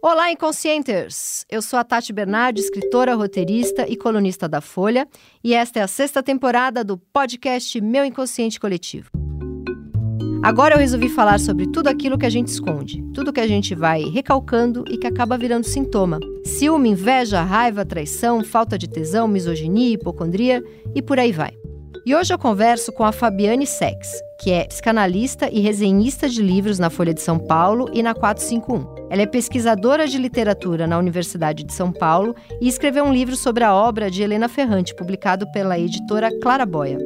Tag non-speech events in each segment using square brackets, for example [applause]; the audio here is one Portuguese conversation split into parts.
Olá, Inconscienters! Eu sou a Tati Bernardi, escritora, roteirista e colunista da Folha, e esta é a sexta temporada do podcast Meu Inconsciente Coletivo. Agora eu resolvi falar sobre tudo aquilo que a gente esconde, tudo que a gente vai recalcando e que acaba virando sintoma. Ciúme, inveja, raiva, traição, falta de tesão, misoginia, hipocondria e por aí vai. E hoje eu converso com a Fabiane Sex, que é psicanalista e resenhista de livros na Folha de São Paulo e na 451. Ela é pesquisadora de literatura na Universidade de São Paulo e escreveu um livro sobre a obra de Helena Ferrante, publicado pela editora Claraboia.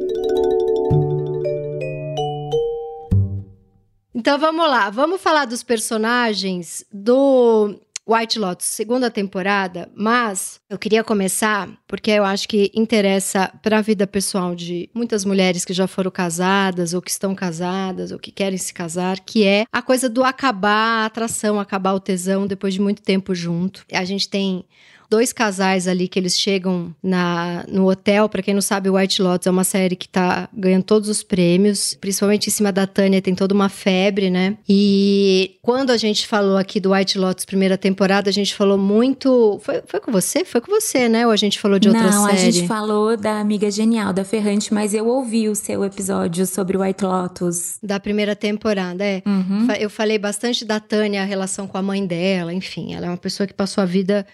Então vamos lá, vamos falar dos personagens do White Lotus, segunda temporada, mas eu queria começar porque eu acho que interessa para a vida pessoal de muitas mulheres que já foram casadas ou que estão casadas ou que querem se casar, que é a coisa do acabar a atração, acabar o tesão depois de muito tempo junto. A gente tem dois casais ali que eles chegam na, no hotel. Para quem não sabe, White Lotus é uma série que tá ganhando todos os prêmios, principalmente em cima da Tânia, tem toda uma febre, né? E quando a gente falou aqui do White Lotus primeira temporada, a gente falou muito. Foi, foi com você? Foi com você, né? Ou a gente falou de outra não, série? Não, a gente falou da Amiga Genial, da Ferrante, mas eu ouvi o seu episódio sobre White Lotus. Da primeira temporada, é. Uhum. Eu falei bastante da Tânia, a relação com a mãe dela, enfim. Ela é uma pessoa que passou a vida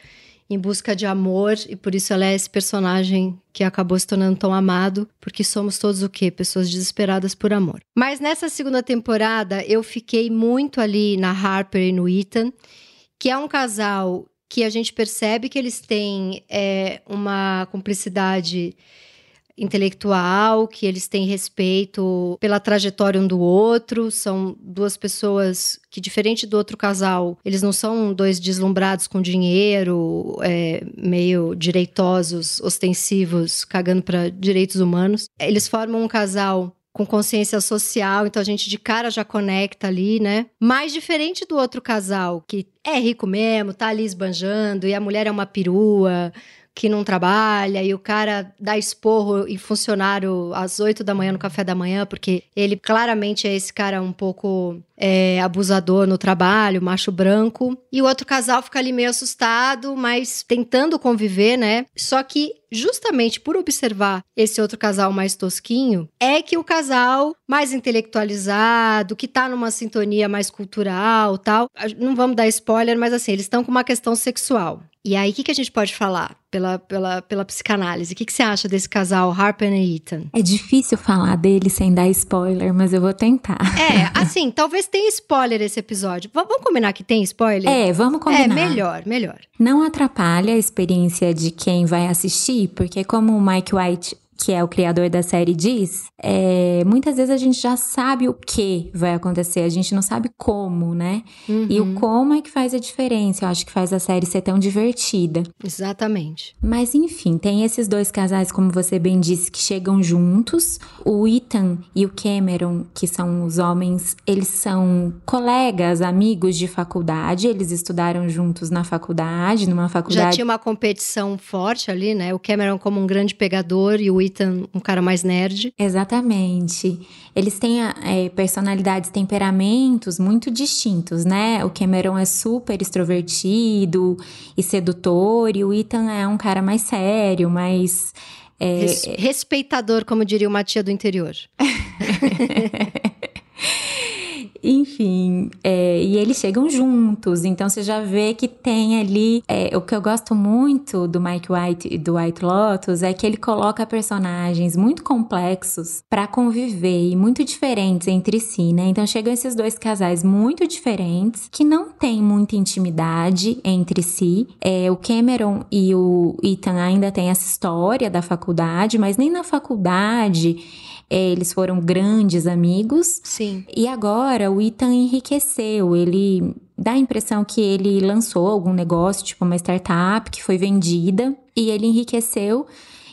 em busca de amor e por isso ela é esse personagem que acabou se tornando tão amado, porque somos todos o quê? Pessoas desesperadas por amor. Mas nessa segunda temporada eu fiquei muito ali na Harper e no Ethan, que é um casal que a gente percebe que eles têm é, uma cumplicidade intelectual, que eles têm respeito pela trajetória um do outro, são duas pessoas que, diferente do outro casal, eles não são dois deslumbrados com dinheiro, é, meio direitosos, ostensivos, cagando para direitos humanos. Eles formam um casal com consciência social, então a gente de cara já conecta ali, né? Mais diferente do outro casal, que é rico mesmo, tá ali esbanjando, e a mulher é uma perua, que não trabalha e o cara dá esporro em funcionário às 8 da manhã no café da manhã, porque ele claramente é esse cara um pouco é, abusador no trabalho, macho branco. E o outro casal fica ali meio assustado, mas tentando conviver, né? Só que justamente por observar esse outro casal mais tosquinho, é que o casal mais intelectualizado, que tá numa sintonia mais cultural, tal, não vamos dar spoiler, mas assim, eles estão com uma questão sexual. E aí, o que, que a gente pode falar pela, pela, pela psicanálise? O que, que você acha desse casal, Harper e Ethan? É difícil falar dele sem dar spoiler, mas eu vou tentar. É, [laughs] assim, talvez tenha spoiler esse episódio. V vamos combinar que tem spoiler? É, vamos combinar. É, melhor, melhor. Não atrapalha a experiência de quem vai assistir, porque como o Mike White que é o criador da série, diz, é, muitas vezes a gente já sabe o que vai acontecer, a gente não sabe como, né? Uhum. E o como é que faz a diferença, eu acho que faz a série ser tão divertida. Exatamente. Mas enfim, tem esses dois casais, como você bem disse, que chegam juntos. O Ethan e o Cameron, que são os homens, eles são colegas, amigos de faculdade, eles estudaram juntos na faculdade, numa faculdade. Já tinha uma competição forte ali, né? O Cameron como um grande pegador e o Ethan um cara mais nerd. Exatamente. Eles têm é, personalidades, temperamentos muito distintos, né? O Cameron é super extrovertido e sedutor, e o Ethan é um cara mais sério, mais. É... Res respeitador, como diria uma tia do interior. [laughs] Enfim, é, e eles chegam juntos, então você já vê que tem ali. É, o que eu gosto muito do Mike White e do White Lotus é que ele coloca personagens muito complexos para conviver e muito diferentes entre si, né? Então chegam esses dois casais muito diferentes que não têm muita intimidade entre si. É, o Cameron e o Ethan ainda têm essa história da faculdade, mas nem na faculdade eles foram grandes amigos. Sim. E agora o Ethan enriqueceu. Ele dá a impressão que ele lançou algum negócio, tipo uma startup que foi vendida, e ele enriqueceu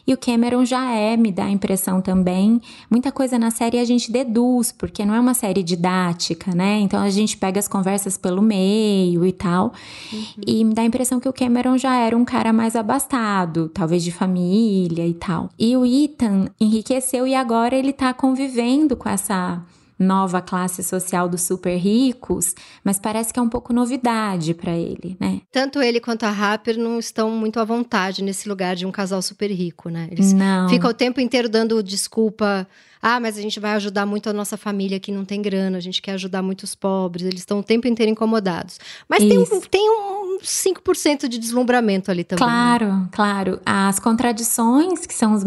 e o Cameron já é, me dá a impressão também. Muita coisa na série a gente deduz, porque não é uma série didática, né? Então a gente pega as conversas pelo meio e tal. Uhum. E me dá a impressão que o Cameron já era um cara mais abastado, talvez de família e tal. E o Ethan enriqueceu e agora ele tá convivendo com essa nova classe social dos super ricos, mas parece que é um pouco novidade para ele, né? Tanto ele quanto a Harper não estão muito à vontade nesse lugar de um casal super rico, né? Eles não. ficam o tempo inteiro dando desculpa. Ah, mas a gente vai ajudar muito a nossa família que não tem grana, a gente quer ajudar muitos pobres, eles estão o tempo inteiro incomodados. Mas tem, um, tem um 5% de deslumbramento ali também. Né? Claro, claro. As contradições que são os.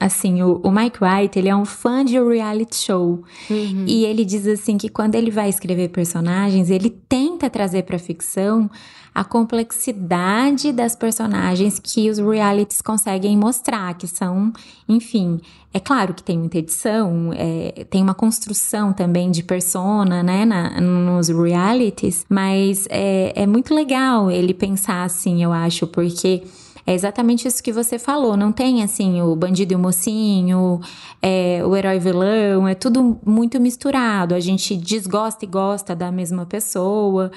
Assim, o, o, Mike White, ele é um fã de reality show. Uhum. E ele diz assim que quando ele vai escrever personagens, ele tenta trazer para ficção a complexidade das personagens que os realities conseguem mostrar, que são, enfim, é claro que tem muita edição, é, tem uma construção também de persona, né, na, nos realities, mas é, é muito legal ele pensar assim, eu acho, porque é exatamente isso que você falou. Não tem assim o bandido e o mocinho, é, o herói vilão, é tudo muito misturado. A gente desgosta e gosta da mesma pessoa,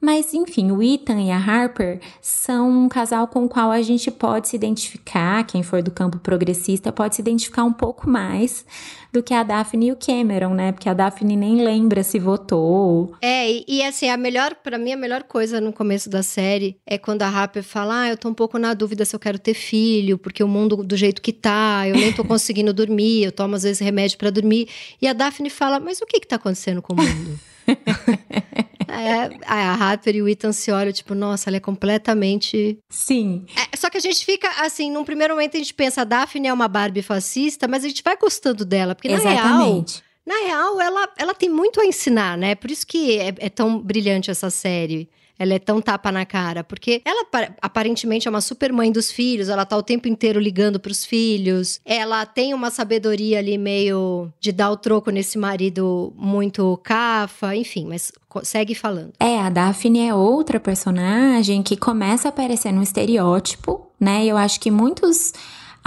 mas, enfim, o Ethan e a Harper são um casal com o qual a gente pode se identificar, quem for do campo progressista pode se identificar um pouco mais do que a Daphne e o Cameron, né? Porque a Daphne nem lembra se votou. É, e, e assim, a melhor, para mim, a melhor coisa no começo da série é quando a Harper fala: Ah, eu tô um pouco na dúvida se eu quero ter filho, porque o mundo do jeito que tá, eu nem tô [laughs] conseguindo dormir, eu tomo às vezes remédio para dormir. E a Daphne fala: Mas o que que tá acontecendo com o mundo? [laughs] É, a Harper e o Ethan se olham, tipo, nossa, ela é completamente. Sim. É, só que a gente fica assim, num primeiro momento a gente pensa, a Daphne é uma Barbie fascista, mas a gente vai gostando dela, porque Exatamente. na real. Na real, ela, ela tem muito a ensinar, né? Por isso que é, é tão brilhante essa série ela é tão tapa na cara, porque ela aparentemente é uma super mãe dos filhos, ela tá o tempo inteiro ligando pros filhos, ela tem uma sabedoria ali meio de dar o troco nesse marido muito cafa, enfim, mas segue falando. É, a Daphne é outra personagem que começa a aparecer no estereótipo, né? Eu acho que muitos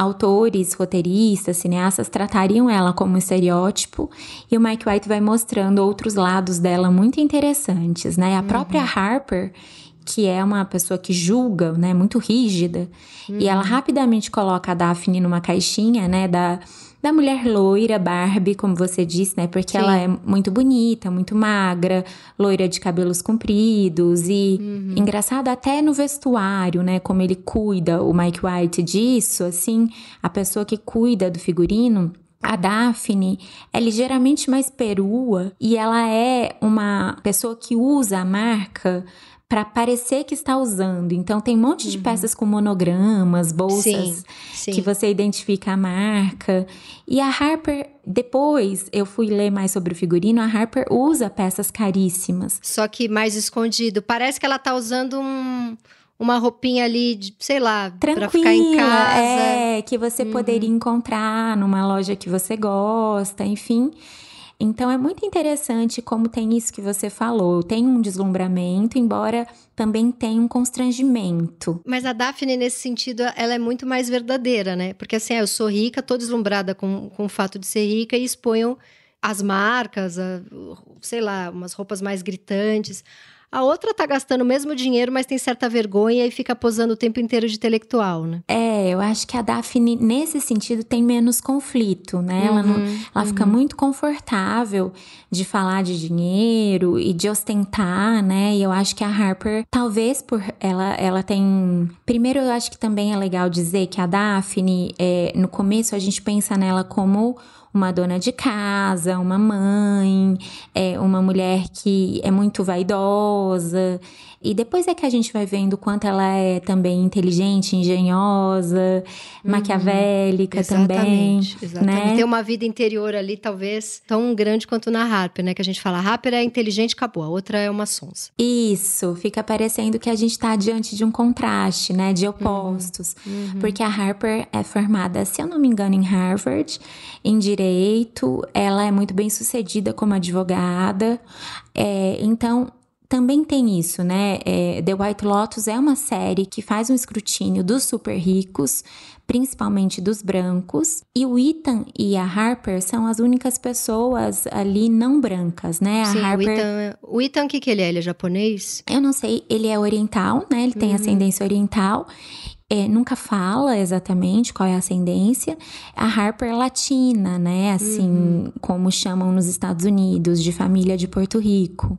autores, roteiristas, cineastas tratariam ela como um estereótipo e o Mike White vai mostrando outros lados dela muito interessantes, né? A uhum. própria Harper, que é uma pessoa que julga, né, muito rígida, uhum. e ela uhum. rapidamente coloca a Daphne numa caixinha, né, da da mulher loira, Barbie, como você disse, né? Porque Sim. ela é muito bonita, muito magra, loira de cabelos compridos e uhum. engraçado até no vestuário, né? Como ele cuida, o Mike White disso, assim, a pessoa que cuida do figurino a Daphne é ligeiramente mais perua e ela é uma pessoa que usa a marca para parecer que está usando. Então tem um monte de uhum. peças com monogramas, bolsas sim, sim. que você identifica a marca. E a Harper, depois eu fui ler mais sobre o figurino, a Harper usa peças caríssimas. Só que mais escondido. Parece que ela tá usando um uma roupinha ali, de, sei lá, para ficar em casa. É, que você uhum. poderia encontrar numa loja que você gosta, enfim. Então é muito interessante como tem isso que você falou. Tem um deslumbramento, embora também tenha um constrangimento. Mas a Daphne, nesse sentido, ela é muito mais verdadeira, né? Porque assim, ah, eu sou rica, tô deslumbrada com, com o fato de ser rica e exponho as marcas, a, sei lá, umas roupas mais gritantes. A outra tá gastando o mesmo dinheiro, mas tem certa vergonha e fica posando o tempo inteiro de intelectual, né? É, eu acho que a Daphne, nesse sentido, tem menos conflito, né? Uhum, ela, não, ela uhum. fica muito confortável de falar de dinheiro e de ostentar, né? E eu acho que a Harper, talvez por ela, ela tem. Primeiro, eu acho que também é legal dizer que a Daphne, é, no começo, a gente pensa nela como uma dona de casa, uma mãe, é, uma mulher que é muito vaidosa. E depois é que a gente vai vendo o quanto ela é também inteligente, engenhosa, uhum. maquiavélica exatamente, também. Exatamente. Né? Tem uma vida interior ali, talvez, tão grande quanto na Harper, né? Que a gente fala, a Harper é inteligente, acabou. A outra é uma sonsa. Isso, fica parecendo que a gente tá diante de um contraste, né? De opostos. Uhum. Uhum. Porque a Harper é formada, se eu não me engano, em Harvard, em direito. Ela é muito bem sucedida como advogada. É, então, também tem isso, né? É, The White Lotus é uma série que faz um escrutínio dos super ricos, principalmente dos brancos, e o Ethan e a Harper são as únicas pessoas ali não brancas, né? A Sim, Harper... o Ethan, o Ethan, que, que ele é? Ele é japonês? Eu não sei, ele é oriental, né? Ele tem uhum. ascendência oriental. é, nunca fala exatamente qual é a ascendência. A Harper latina, né? Assim, uhum. como chamam nos Estados Unidos, de família de Porto Rico.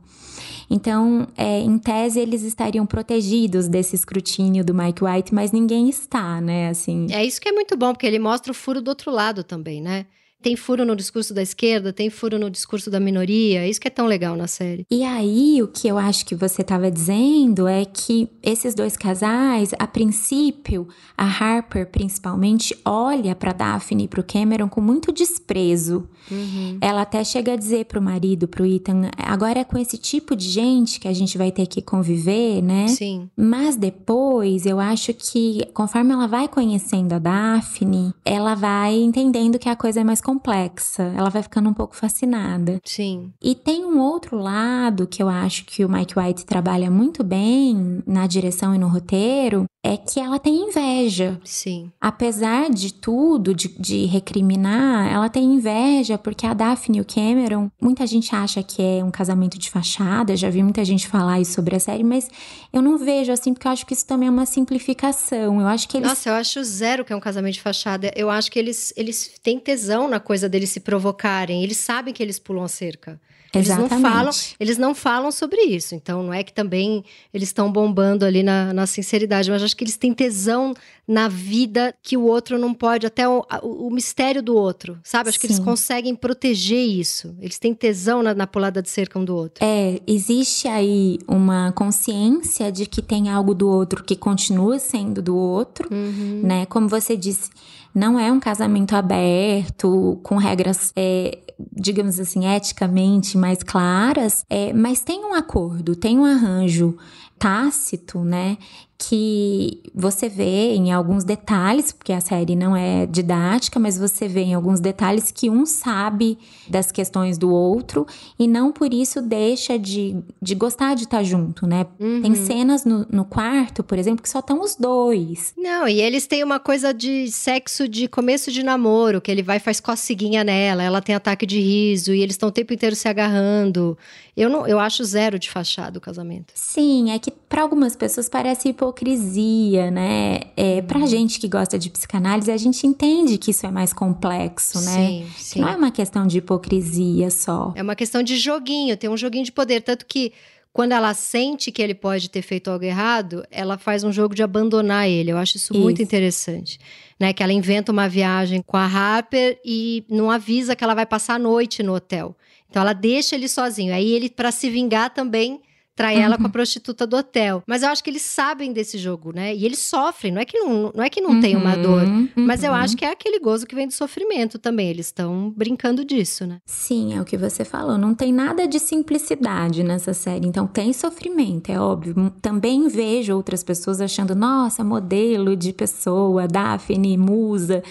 Então, é, em tese, eles estariam protegidos desse escrutínio do Mike White, mas ninguém está, né? Assim. É isso que é muito bom, porque ele mostra o furo do outro lado também, né? tem furo no discurso da esquerda, tem furo no discurso da minoria. Isso que é tão legal na série. E aí, o que eu acho que você estava dizendo é que esses dois casais, a princípio, a Harper principalmente olha para Daphne e para o Cameron com muito desprezo. Uhum. Ela até chega a dizer pro marido, pro Ethan, agora é com esse tipo de gente que a gente vai ter que conviver, né? Sim. Mas depois, eu acho que conforme ela vai conhecendo a Daphne, ela vai entendendo que a coisa é mais complexa complexa, ela vai ficando um pouco fascinada. Sim. E tem um outro lado que eu acho que o Mike White trabalha muito bem na direção e no roteiro, é que ela tem inveja. Sim. Apesar de tudo, de, de, recriminar, ela tem inveja porque a Daphne e o Cameron, muita gente acha que é um casamento de fachada, já vi muita gente falar isso sobre a série, mas eu não vejo assim, porque eu acho que isso também é uma simplificação. Eu acho que eles. Nossa, eu acho zero que é um casamento de fachada. Eu acho que eles, eles têm tesão na coisa deles se provocarem. Eles sabem que eles pulam a cerca. Eles Exatamente. não falam, eles não falam sobre isso. Então não é que também eles estão bombando ali na, na sinceridade, mas acho que eles têm tesão na vida que o outro não pode, até o, o, o mistério do outro, sabe? Acho Sim. que eles conseguem proteger isso. Eles têm tesão na, na pulada de cerca um do outro. É, existe aí uma consciência de que tem algo do outro que continua sendo do outro, uhum. né? Como você disse, não é um casamento aberto, com regras é, digamos assim, eticamente mais claras, é, mas tem um acordo, tem um arranjo tácito, né? que você vê em alguns detalhes, porque a série não é didática, mas você vê em alguns detalhes que um sabe das questões do outro e não por isso deixa de, de gostar de estar junto, né? Uhum. Tem cenas no, no quarto, por exemplo, que só estão os dois. Não, e eles têm uma coisa de sexo de começo de namoro, que ele vai e faz coceguinha nela, ela tem ataque de riso e eles estão o tempo inteiro se agarrando. Eu não, eu acho zero de fachada o casamento. Sim, é que para algumas pessoas parece hipocrisia, né? É, pra uhum. gente que gosta de psicanálise, a gente entende que isso é mais complexo, né? Sim, sim. não é uma questão de hipocrisia só. É uma questão de joguinho, tem um joguinho de poder, tanto que quando ela sente que ele pode ter feito algo errado, ela faz um jogo de abandonar ele. Eu acho isso, isso. muito interessante. Né? Que ela inventa uma viagem com a Harper e não avisa que ela vai passar a noite no hotel. Então ela deixa ele sozinho. Aí ele, para se vingar também, trai ela com a uhum. prostituta do hotel. Mas eu acho que eles sabem desse jogo, né? E eles sofrem, não é que não, não, é que não uhum, tem uma dor, uhum. mas eu acho que é aquele gozo que vem do sofrimento também. Eles estão brincando disso, né? Sim, é o que você falou. Não tem nada de simplicidade nessa série. Então tem sofrimento, é óbvio. Também vejo outras pessoas achando, nossa, modelo de pessoa, Daphne, musa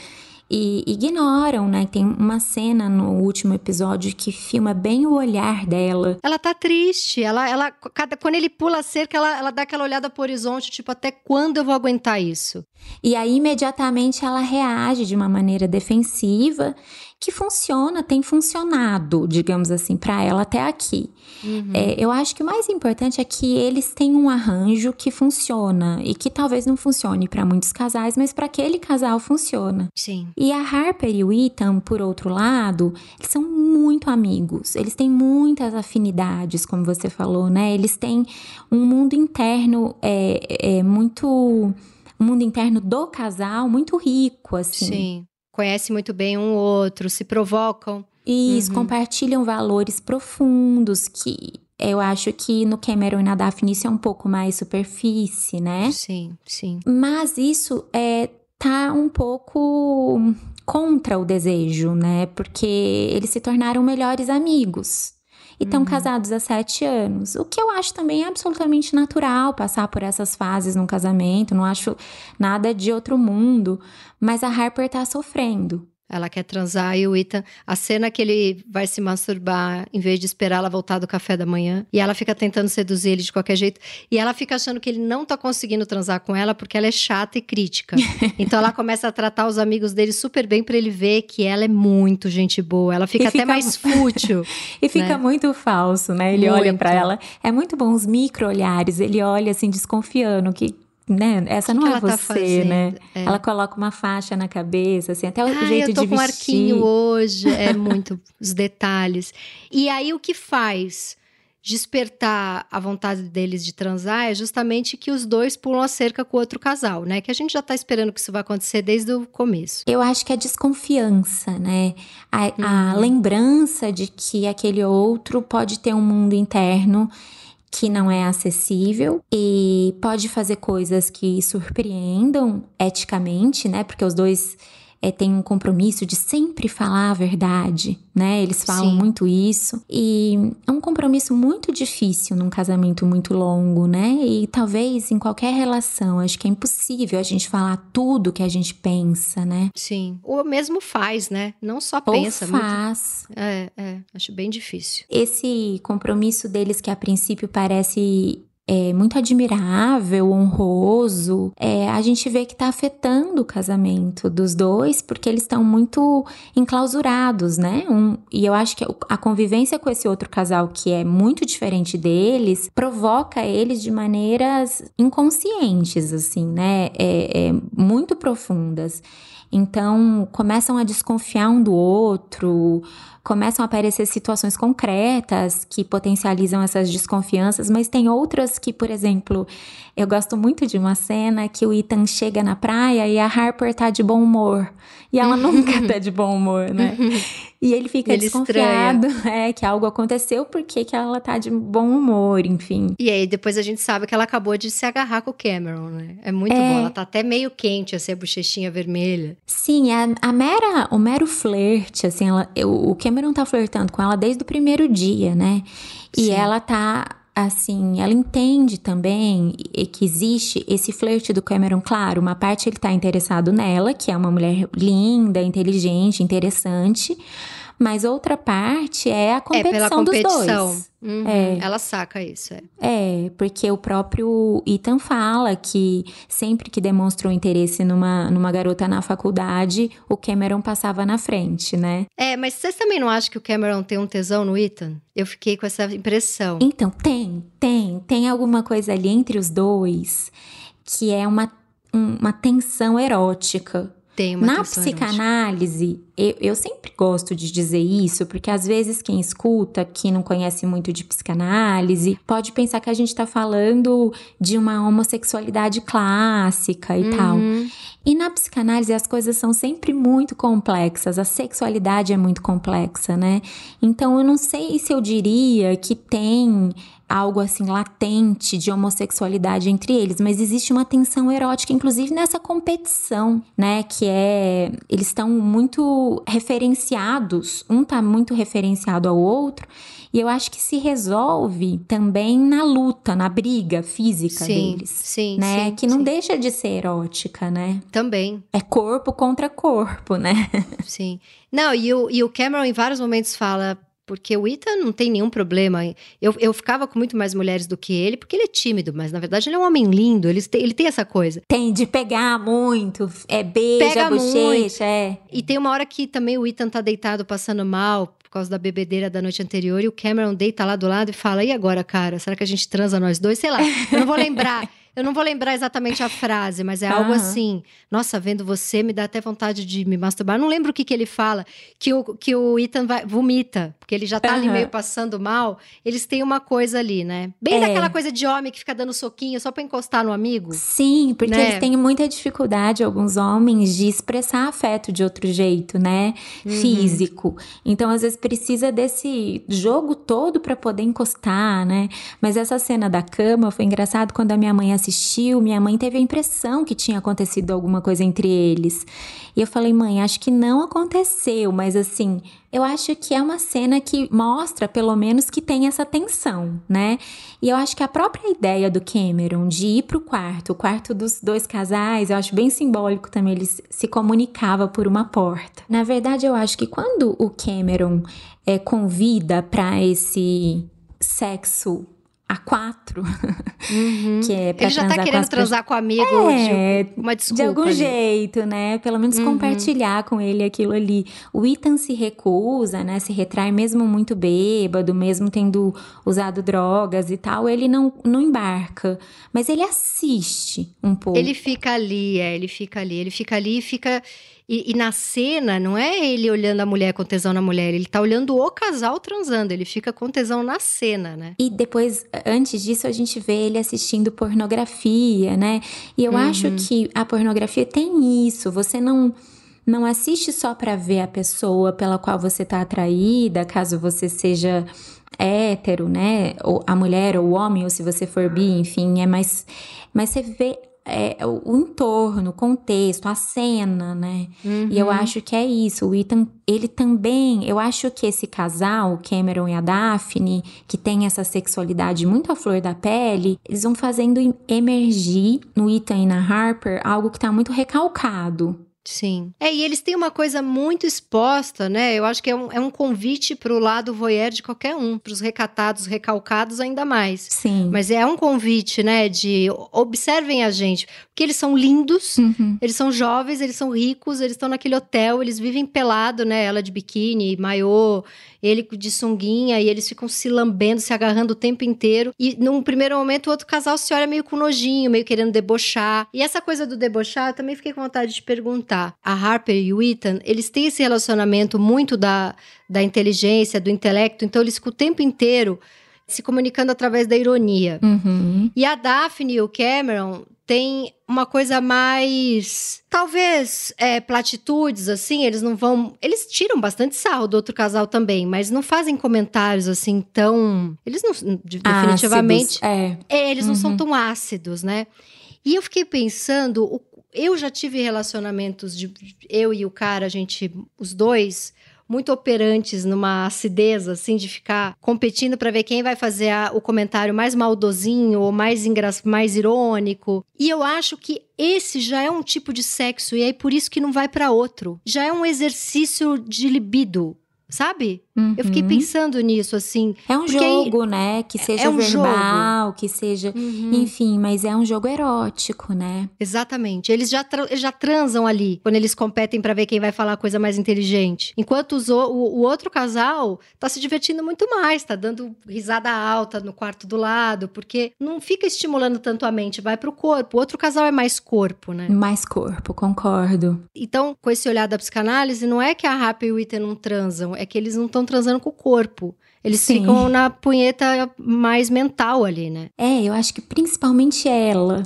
e ignoram, né? Tem uma cena no último episódio que filma bem o olhar dela. Ela tá triste, ela, ela cada, quando ele pula a cerca, ela, ela dá aquela olhada pro horizonte, tipo, até quando eu vou aguentar isso? E aí, imediatamente, ela reage de uma maneira defensiva que funciona, tem funcionado, digamos assim, para ela até aqui. Uhum. É, eu acho que o mais importante é que eles têm um arranjo que funciona e que talvez não funcione para muitos casais, mas para aquele casal funciona. Sim. E a Harper e o Ethan, por outro lado, eles são muito amigos. Eles têm muitas afinidades, como você falou, né? Eles têm um mundo interno é, é muito um mundo interno do casal muito rico, assim. Sim conhecem muito bem um outro, se provocam. Isso, uhum. compartilham valores profundos que eu acho que no Cameron e na Daphne isso é um pouco mais superfície, né? Sim, sim. Mas isso é tá um pouco contra o desejo, né? Porque eles se tornaram melhores amigos e estão uhum. casados há sete anos. O que eu acho também absolutamente natural passar por essas fases num casamento, não acho nada de outro mundo, mas a Harper tá sofrendo. Ela quer transar e o Ethan. A cena que ele vai se masturbar em vez de esperar ela voltar do café da manhã. E ela fica tentando seduzir ele de qualquer jeito. E ela fica achando que ele não tá conseguindo transar com ela porque ela é chata e crítica. [laughs] então ela começa a tratar os amigos dele super bem para ele ver que ela é muito gente boa. Ela fica, até mais fútil. [laughs] e fica né? muito falso, né? Ele muito. olha para ela. É muito bom os micro olhares. Ele olha assim, desconfiando que né? Essa que não que é tá você, né? É. Ela coloca uma faixa na cabeça, assim, até o ah, jeito eu tô de com um vestir. arquinho hoje. É [laughs] muito os detalhes. E aí o que faz despertar a vontade deles de transar é justamente que os dois pulam a cerca com o outro casal, né? Que a gente já tá esperando que isso vai acontecer desde o começo. Eu acho que a desconfiança, né? A, a Uhum. lembrança de que aquele outro pode ter um mundo interno que não é acessível e pode fazer coisas que surpreendam eticamente, né? Porque os dois é, têm um compromisso de sempre falar a verdade, né? Eles falam Sim. muito isso. E é um compromisso muito difícil num casamento muito longo, né? E talvez em qualquer relação, acho que é impossível a gente falar tudo que a gente pensa, né? Sim. Ou mesmo faz, né? Não só Ou pensa. muito- faz. É, é. Acho bem difícil. Esse compromisso deles que a princípio parece é, muito admirável, honroso, é, a gente vê que tá afetando o casamento dos dois, porque eles estão muito enclausurados, né? Um, e eu acho que a convivência com esse outro casal, que é muito diferente deles, provoca eles de maneiras inconscientes, assim, né? É, é, muito profundas. Então, começam a desconfiar um do outro, começam a aparecer situações concretas que potencializam essas desconfianças, mas tem outras que, por exemplo, eu gosto muito de uma cena que o Ethan chega na praia e a Harper tá de bom humor. E ela [laughs] nunca tá de bom humor, né? E ele fica Ele desconfiado, é, que algo aconteceu porque que ela tá de bom humor, enfim. E aí depois a gente sabe que ela acabou de se agarrar com o Cameron, né? É muito É. bom. Ela tá até meio quente, assim, a bochechinha vermelha. Sim, a, a mera, o mero flerte, assim, ela, eu- o Cameron tá flertando com ela desde o primeiro dia, né? E Sim. ela tá, assim, ela entende também que existe esse flerte do Cameron, claro, uma parte ele tá interessado nela, que é uma mulher linda, inteligente, interessante, mas outra parte é a é, competição, pela competição. dos dois. Uhum, É. Ela saca isso, é. É, porque o próprio Ethan fala que sempre que demonstra um interesse numa, numa garota na faculdade, o Cameron passava na frente, né? É, mas vocês também não acham que o Cameron tem um tesão no Ethan? Eu fiquei com essa impressão. Então, tem, tem, tem alguma coisa ali entre os dois que é uma, um- uma tensão erótica. Tem uma Na psicanálise, eu, eu sempre gosto de dizer isso, porque às vezes quem escuta, que não conhece muito de psicanálise, pode pensar que a gente tá falando de uma homossexualidade clássica e tal. Uhum. E na psicanálise as coisas são sempre muito complexas, a sexualidade é muito complexa, né? Então eu não sei se eu diria que tem algo assim latente de homossexualidade entre eles, mas existe uma tensão erótica, inclusive nessa competição, né? Que é. Eles estão muito referenciados, um tá muito referenciado ao outro. E eu acho que se resolve também na luta, na briga física Sim, deles. sim, Né? sim, que não sim. deixa de ser erótica, né? Também, É corpo contra corpo, né? sim. Não, e o, e o Cameron em vários momentos fala... Porque o Ethan não tem nenhum problema. Eu, eu ficava com muito mais mulheres do que ele, porque ele é tímido, mas na verdade ele é um homem lindo, ele tem, ele tem essa coisa. Tem de pegar muito, é beija, Pega bochecha, é. E tem uma hora que também o Ethan tá deitado passando mal por causa da bebedeira da noite anterior e o Cameron deita lá do lado e fala: E agora, cara? Será que a gente transa nós dois? Sei lá, eu não vou lembrar. [laughs] Eu não vou lembrar exatamente a frase, mas é algo assim. Nossa, vendo você me dá até vontade de me masturbar. Eu não lembro o que, que ele fala. Que o, que o Ethan vai, vomita, porque ele já tá ali Aham. meio passando mal. Eles têm uma coisa ali, né? Bem É. daquela coisa de homem que fica dando soquinho só pra encostar no amigo. Sim, porque Né? eles têm muita dificuldade, alguns homens, de expressar afeto de outro jeito, né? Uhum. Físico. Então, às vezes, precisa desse jogo todo pra poder encostar, né? Mas essa cena da cama foi engraçado quando a minha mãe assistiu. Minha mãe teve a impressão que tinha acontecido alguma coisa entre eles. E eu falei, mãe, acho que não aconteceu, mas assim, eu acho que é uma cena que mostra, pelo menos, que tem essa tensão, né? E eu acho que a própria ideia do Cameron de ir pro quarto, o quarto dos dois casais, eu acho bem simbólico também, ele se- se comunicava por uma porta. Na verdade, eu acho que quando o Cameron é, convida para esse sexo a quatro. Uhum. que é pra Ele já tá querendo com transar com o amigo é, de uma desculpa. De algum ali. jeito, né? Pelo menos uhum. compartilhar com ele aquilo ali. O Ethan se recusa, né? Se retrai mesmo muito bêbado, mesmo tendo usado drogas e tal. Ele não, não embarca. Mas ele assiste um pouco. Ele fica ali, é. Ele fica ali. Ele fica ali e fica e, e, na cena, não é ele olhando a mulher com tesão na mulher, ele tá olhando o casal transando, ele fica com tesão na cena, né? E depois, antes disso, a gente vê ele assistindo pornografia, né? E eu uhum. acho que a pornografia tem isso, você não não assiste só para ver a pessoa pela qual você tá atraída, caso você seja hétero, né? Ou a mulher ou o homem, ou se você for bi, enfim, é mais. Mas você vê é, o entorno, o contexto, a cena, né? Uhum. E eu uhum. acho que é isso. O Ethan, ele também, eu acho que esse casal, o Cameron e a Daphne, que tem essa sexualidade muito à flor da pele, eles vão fazendo emergir no Ethan e na Harper algo que tá muito recalcado. Sim. É, e eles têm uma coisa muito exposta, né? Eu acho que é um, é um convite pro lado voyeur de qualquer um, pros recatados, recalcados ainda mais. Sim. Mas é um convite, né? De observem a gente. Porque eles são lindos, uhum. eles são jovens, eles são ricos, eles estão naquele hotel, eles vivem pelado, né? Ela de biquíni, maiô, ele de sunguinha, e eles ficam se lambendo, se agarrando o tempo inteiro. E num primeiro momento, o outro casal se olha meio com nojinho, meio querendo debochar. E essa coisa do debochar, eu também fiquei com vontade de perguntar. A Harper e o Ethan, eles têm esse relacionamento muito da, da inteligência, do intelecto, então eles ficam o tempo inteiro se comunicando através da ironia. Uhum. E a Daphne e o Cameron tem uma coisa mais. Talvez é, platitudes, assim, eles não vão. Eles tiram bastante sarro do outro casal também, mas não fazem comentários assim tão. Eles não. Definitivamente. Ácidos, é. é. Eles uhum. não são uhum. tão ácidos, né? E eu fiquei pensando. Eu já tive relacionamentos de. Eu e o cara, a gente. Os dois muito operantes numa acidez, assim, de ficar competindo para ver quem vai fazer a, o comentário mais maldozinho ou mais, mais irônico. E eu acho que esse já é um tipo de sexo e é por isso que não vai para outro. Já é um exercício de libido, sabe? Uhum. Eu fiquei uhum. pensando nisso, assim. É um jogo, né? Que seja é um verbal, jogo. que seja. Uhum. Enfim, mas é um jogo erótico, né? Exatamente. Eles já, tra já transam ali quando eles competem para ver quem vai falar a coisa mais inteligente. Enquanto os, o, o, outro casal tá se divertindo muito mais, tá dando risada alta no quarto do lado, porque não fica estimulando tanto a mente, vai pro corpo. O outro casal é mais corpo, né? Mais corpo, concordo. Então, com esse olhar da psicanálise, não é que a Rap e o Ita não transam, é que eles não estão estão transando com o corpo. Eles Sim. ficam na punheta mais mental ali, né? É, eu acho que principalmente ela.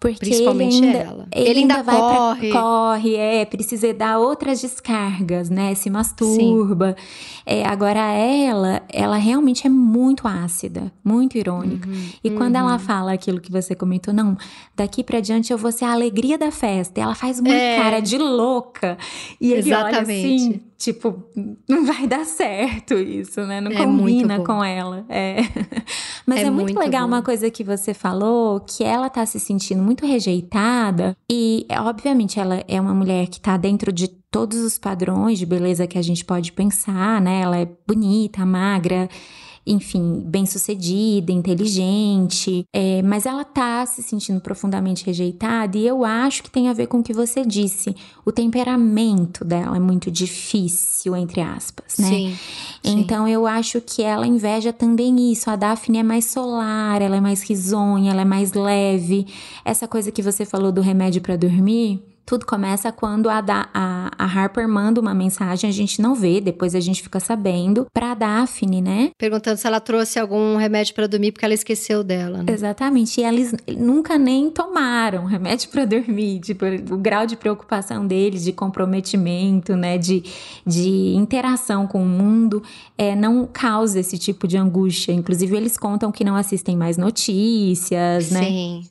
Porque Principalmente ele ainda, ela. Ele, ele ainda, ainda corre. Pra, corre, é, precisa dar outras descargas, né? Se masturba. É, agora ela, ela realmente é muito ácida, muito irônica. Uhum, e uhum. quando ela uhum. fala aquilo que você comentou, não, daqui para diante eu vou ser a alegria da festa. E ela faz uma é. cara de louca. E ele Exatamente. olha assim, tipo, não vai dar certo isso, né? Não é combina com ela. É. [laughs] Mas é, é muito, muito, legal bom. uma coisa que você falou, que ela tá se sentindo muito rejeitada e, obviamente, ela é uma mulher que tá dentro de todos os padrões de beleza que a gente pode pensar, né? Ela é bonita, magra, enfim, bem-sucedida, inteligente, é, mas ela tá se sentindo profundamente rejeitada e eu acho que tem a ver com o que você disse. O temperamento dela é muito difícil, entre aspas, né? Sim. Então sim. eu acho que ela inveja também isso. A Daphne é mais solar, ela é mais risonha, ela é mais leve. Essa coisa que você falou do remédio para dormir, tudo começa quando a, da, a, a, Harper manda uma mensagem, a gente não vê, depois a gente fica sabendo, pra Daphne, né? Perguntando se ela trouxe algum remédio para dormir porque ela esqueceu dela, né? Exatamente. E eles nunca nem tomaram remédio para dormir. Tipo, o grau de preocupação deles, de comprometimento, né? De, de interação com o mundo, é, não causa esse tipo de angústia. Inclusive, eles contam que não assistem mais notícias, né? Sim.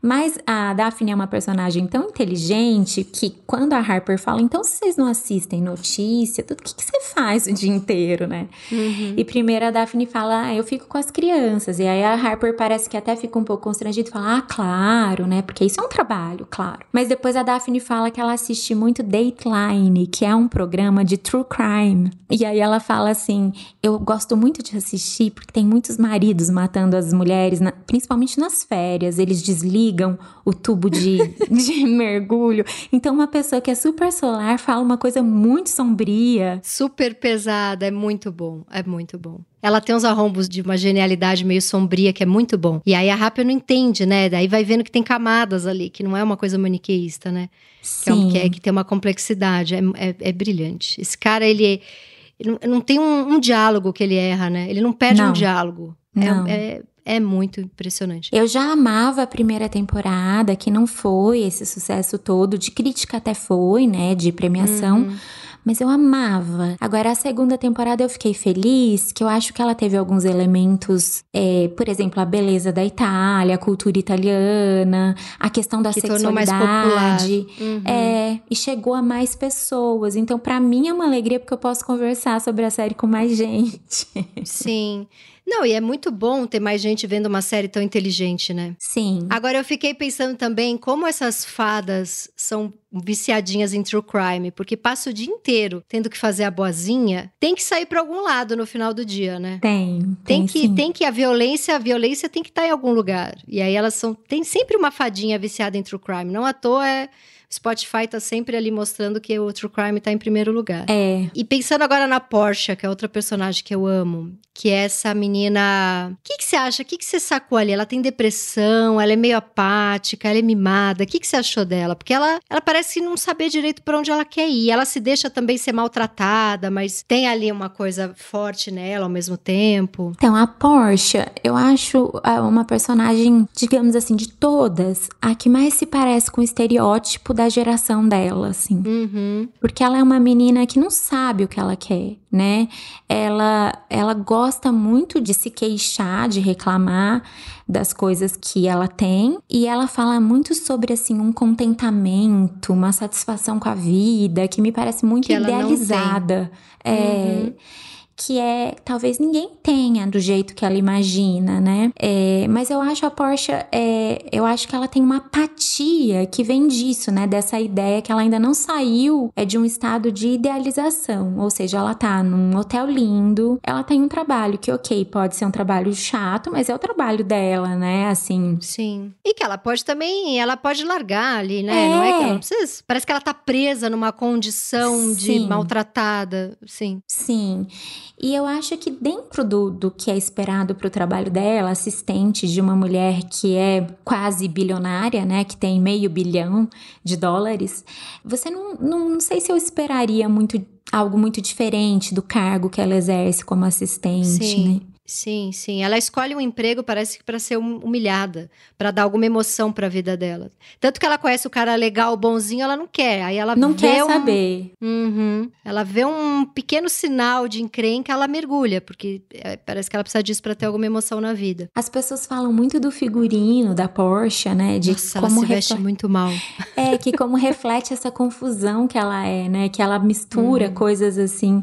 Mas a Daphne é uma personagem tão inteligente que quando a Harper fala, então vocês não assistem notícia, tudo que, que você faz o dia inteiro, né? Uhum. E primeiro a Daphne fala, ah, eu fico com as crianças. E aí a Harper parece que até fica um pouco constrangida e fala, ah, claro, né? Porque isso é um trabalho, claro. Mas depois a Daphne fala que ela assiste muito Dateline, que é um programa de true crime. E aí ela fala assim: eu gosto muito de assistir porque tem muitos maridos matando as mulheres, na, principalmente nas férias. Eles desligam o tubo de, [laughs] de mergulho. Então, uma pessoa que é super solar fala uma coisa muito sombria. Super pesada, é muito bom, é muito bom. Ela tem uns arrombos de uma genialidade meio sombria que é muito bom. E aí a Rapper não entende, né? Daí vai vendo que tem camadas ali, que não é uma coisa maniqueísta, né? Sim. Que, é, um, que, é, que tem uma complexidade. É, é, é brilhante. Esse cara, ele, ele não, tem um, um, diálogo que ele erra, né? Ele não perde não. um diálogo. É não. É, é muito impressionante. Eu já amava a primeira temporada, que não foi esse sucesso todo, de crítica até foi, né? De premiação. Uhum mas eu amava. Agora, a segunda temporada eu fiquei feliz, que eu acho que ela teve alguns elementos, é, por exemplo, a beleza da Itália, a cultura italiana, a questão da que sexualidade. Uhum. É, e chegou a mais pessoas. Então, para mim é uma alegria porque eu posso conversar sobre a série com mais [laughs] gente. Sim. Não, e é muito bom ter mais gente vendo uma série tão inteligente, né? Sim. Agora eu fiquei pensando também como essas fadas são viciadinhas em true crime, porque passa o dia inteiro tendo que fazer a boazinha, tem que sair para algum lado no final do dia, né? Tem. Tem, tem que sim. tem que a violência, a violência tem que estar tá em algum lugar. E aí elas são tem sempre uma fadinha viciada em true crime, não à toa é Spotify tá sempre ali mostrando que o True Crime tá em primeiro lugar. É. E pensando agora na Porsche, que é outra personagem que eu amo, que é essa menina. O que, que você acha? O que, que você sacou ali? Ela tem depressão, ela é meio apática, ela é mimada. O que, que você achou dela? Porque ela, ela parece não saber direito para onde ela quer ir. Ela se deixa também ser maltratada, mas tem ali uma coisa forte nela ao mesmo tempo. Então, a Porsche, eu acho é, uma personagem, digamos assim, de todas, a que mais se parece com o estereótipo da da geração dela, assim. Uhum. Porque ela é uma menina que não sabe o que ela quer, né? Ela, ela gosta muito de se queixar, de reclamar das coisas que ela tem. E ela fala muito sobre, assim, um contentamento, uma satisfação com a vida, que me parece muito que idealizada. É. Uhum que é talvez ninguém tenha do jeito que ela imagina, né? É, mas eu acho a Porsche, é, eu acho que ela tem uma apatia que vem disso, né? Dessa ideia que ela ainda não saiu é de um estado de idealização, ou seja, ela tá num hotel lindo, ela tem um trabalho que, ok, pode ser um trabalho chato, mas é o trabalho dela, né? Assim. Sim. E que ela pode também, ela pode largar ali, né? É. Não é que ela não precisa. Parece que ela tá presa numa condição Sim. de maltratada. Sim. Sim. E eu acho que dentro do, do que é esperado para o trabalho dela, assistente de uma mulher que é quase bilionária, né, que tem meio bilhão de dólares, você não, não, não sei se eu esperaria muito algo muito diferente do cargo que ela exerce como assistente, Sim. né? Sim, sim. Ela escolhe um emprego, parece que para ser humilhada, para dar alguma emoção para a vida dela. Tanto que ela conhece o cara legal, bonzinho, ela não quer. Aí ela não quer um... saber. Uhum. Ela vê um pequeno sinal de encrenca, ela mergulha, porque é, parece que ela precisa disso para ter alguma emoção na vida. As pessoas falam muito do figurino da Porsche, né? De Nossa, como ela se veste muito mal. [laughs] É que como reflete essa confusão que ela é, né? Que ela mistura uhum. coisas assim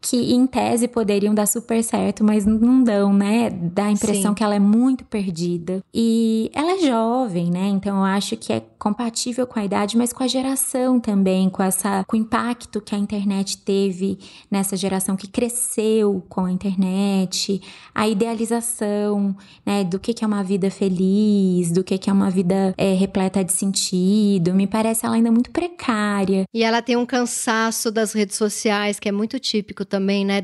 que em tese poderiam dar super certo, mas não dão, né? Dá a impressão Sim. que ela é muito perdida. E ela é jovem, né? Então eu acho que é compatível com a idade, mas com a geração também, com essa com o impacto que a internet teve nessa geração que cresceu com a internet, a idealização, né, do que que é uma vida feliz, do que que é uma vida é, repleta de sentido. Me parece ela ainda muito precária. E ela tem um cansaço das redes sociais que é muito típico também, né?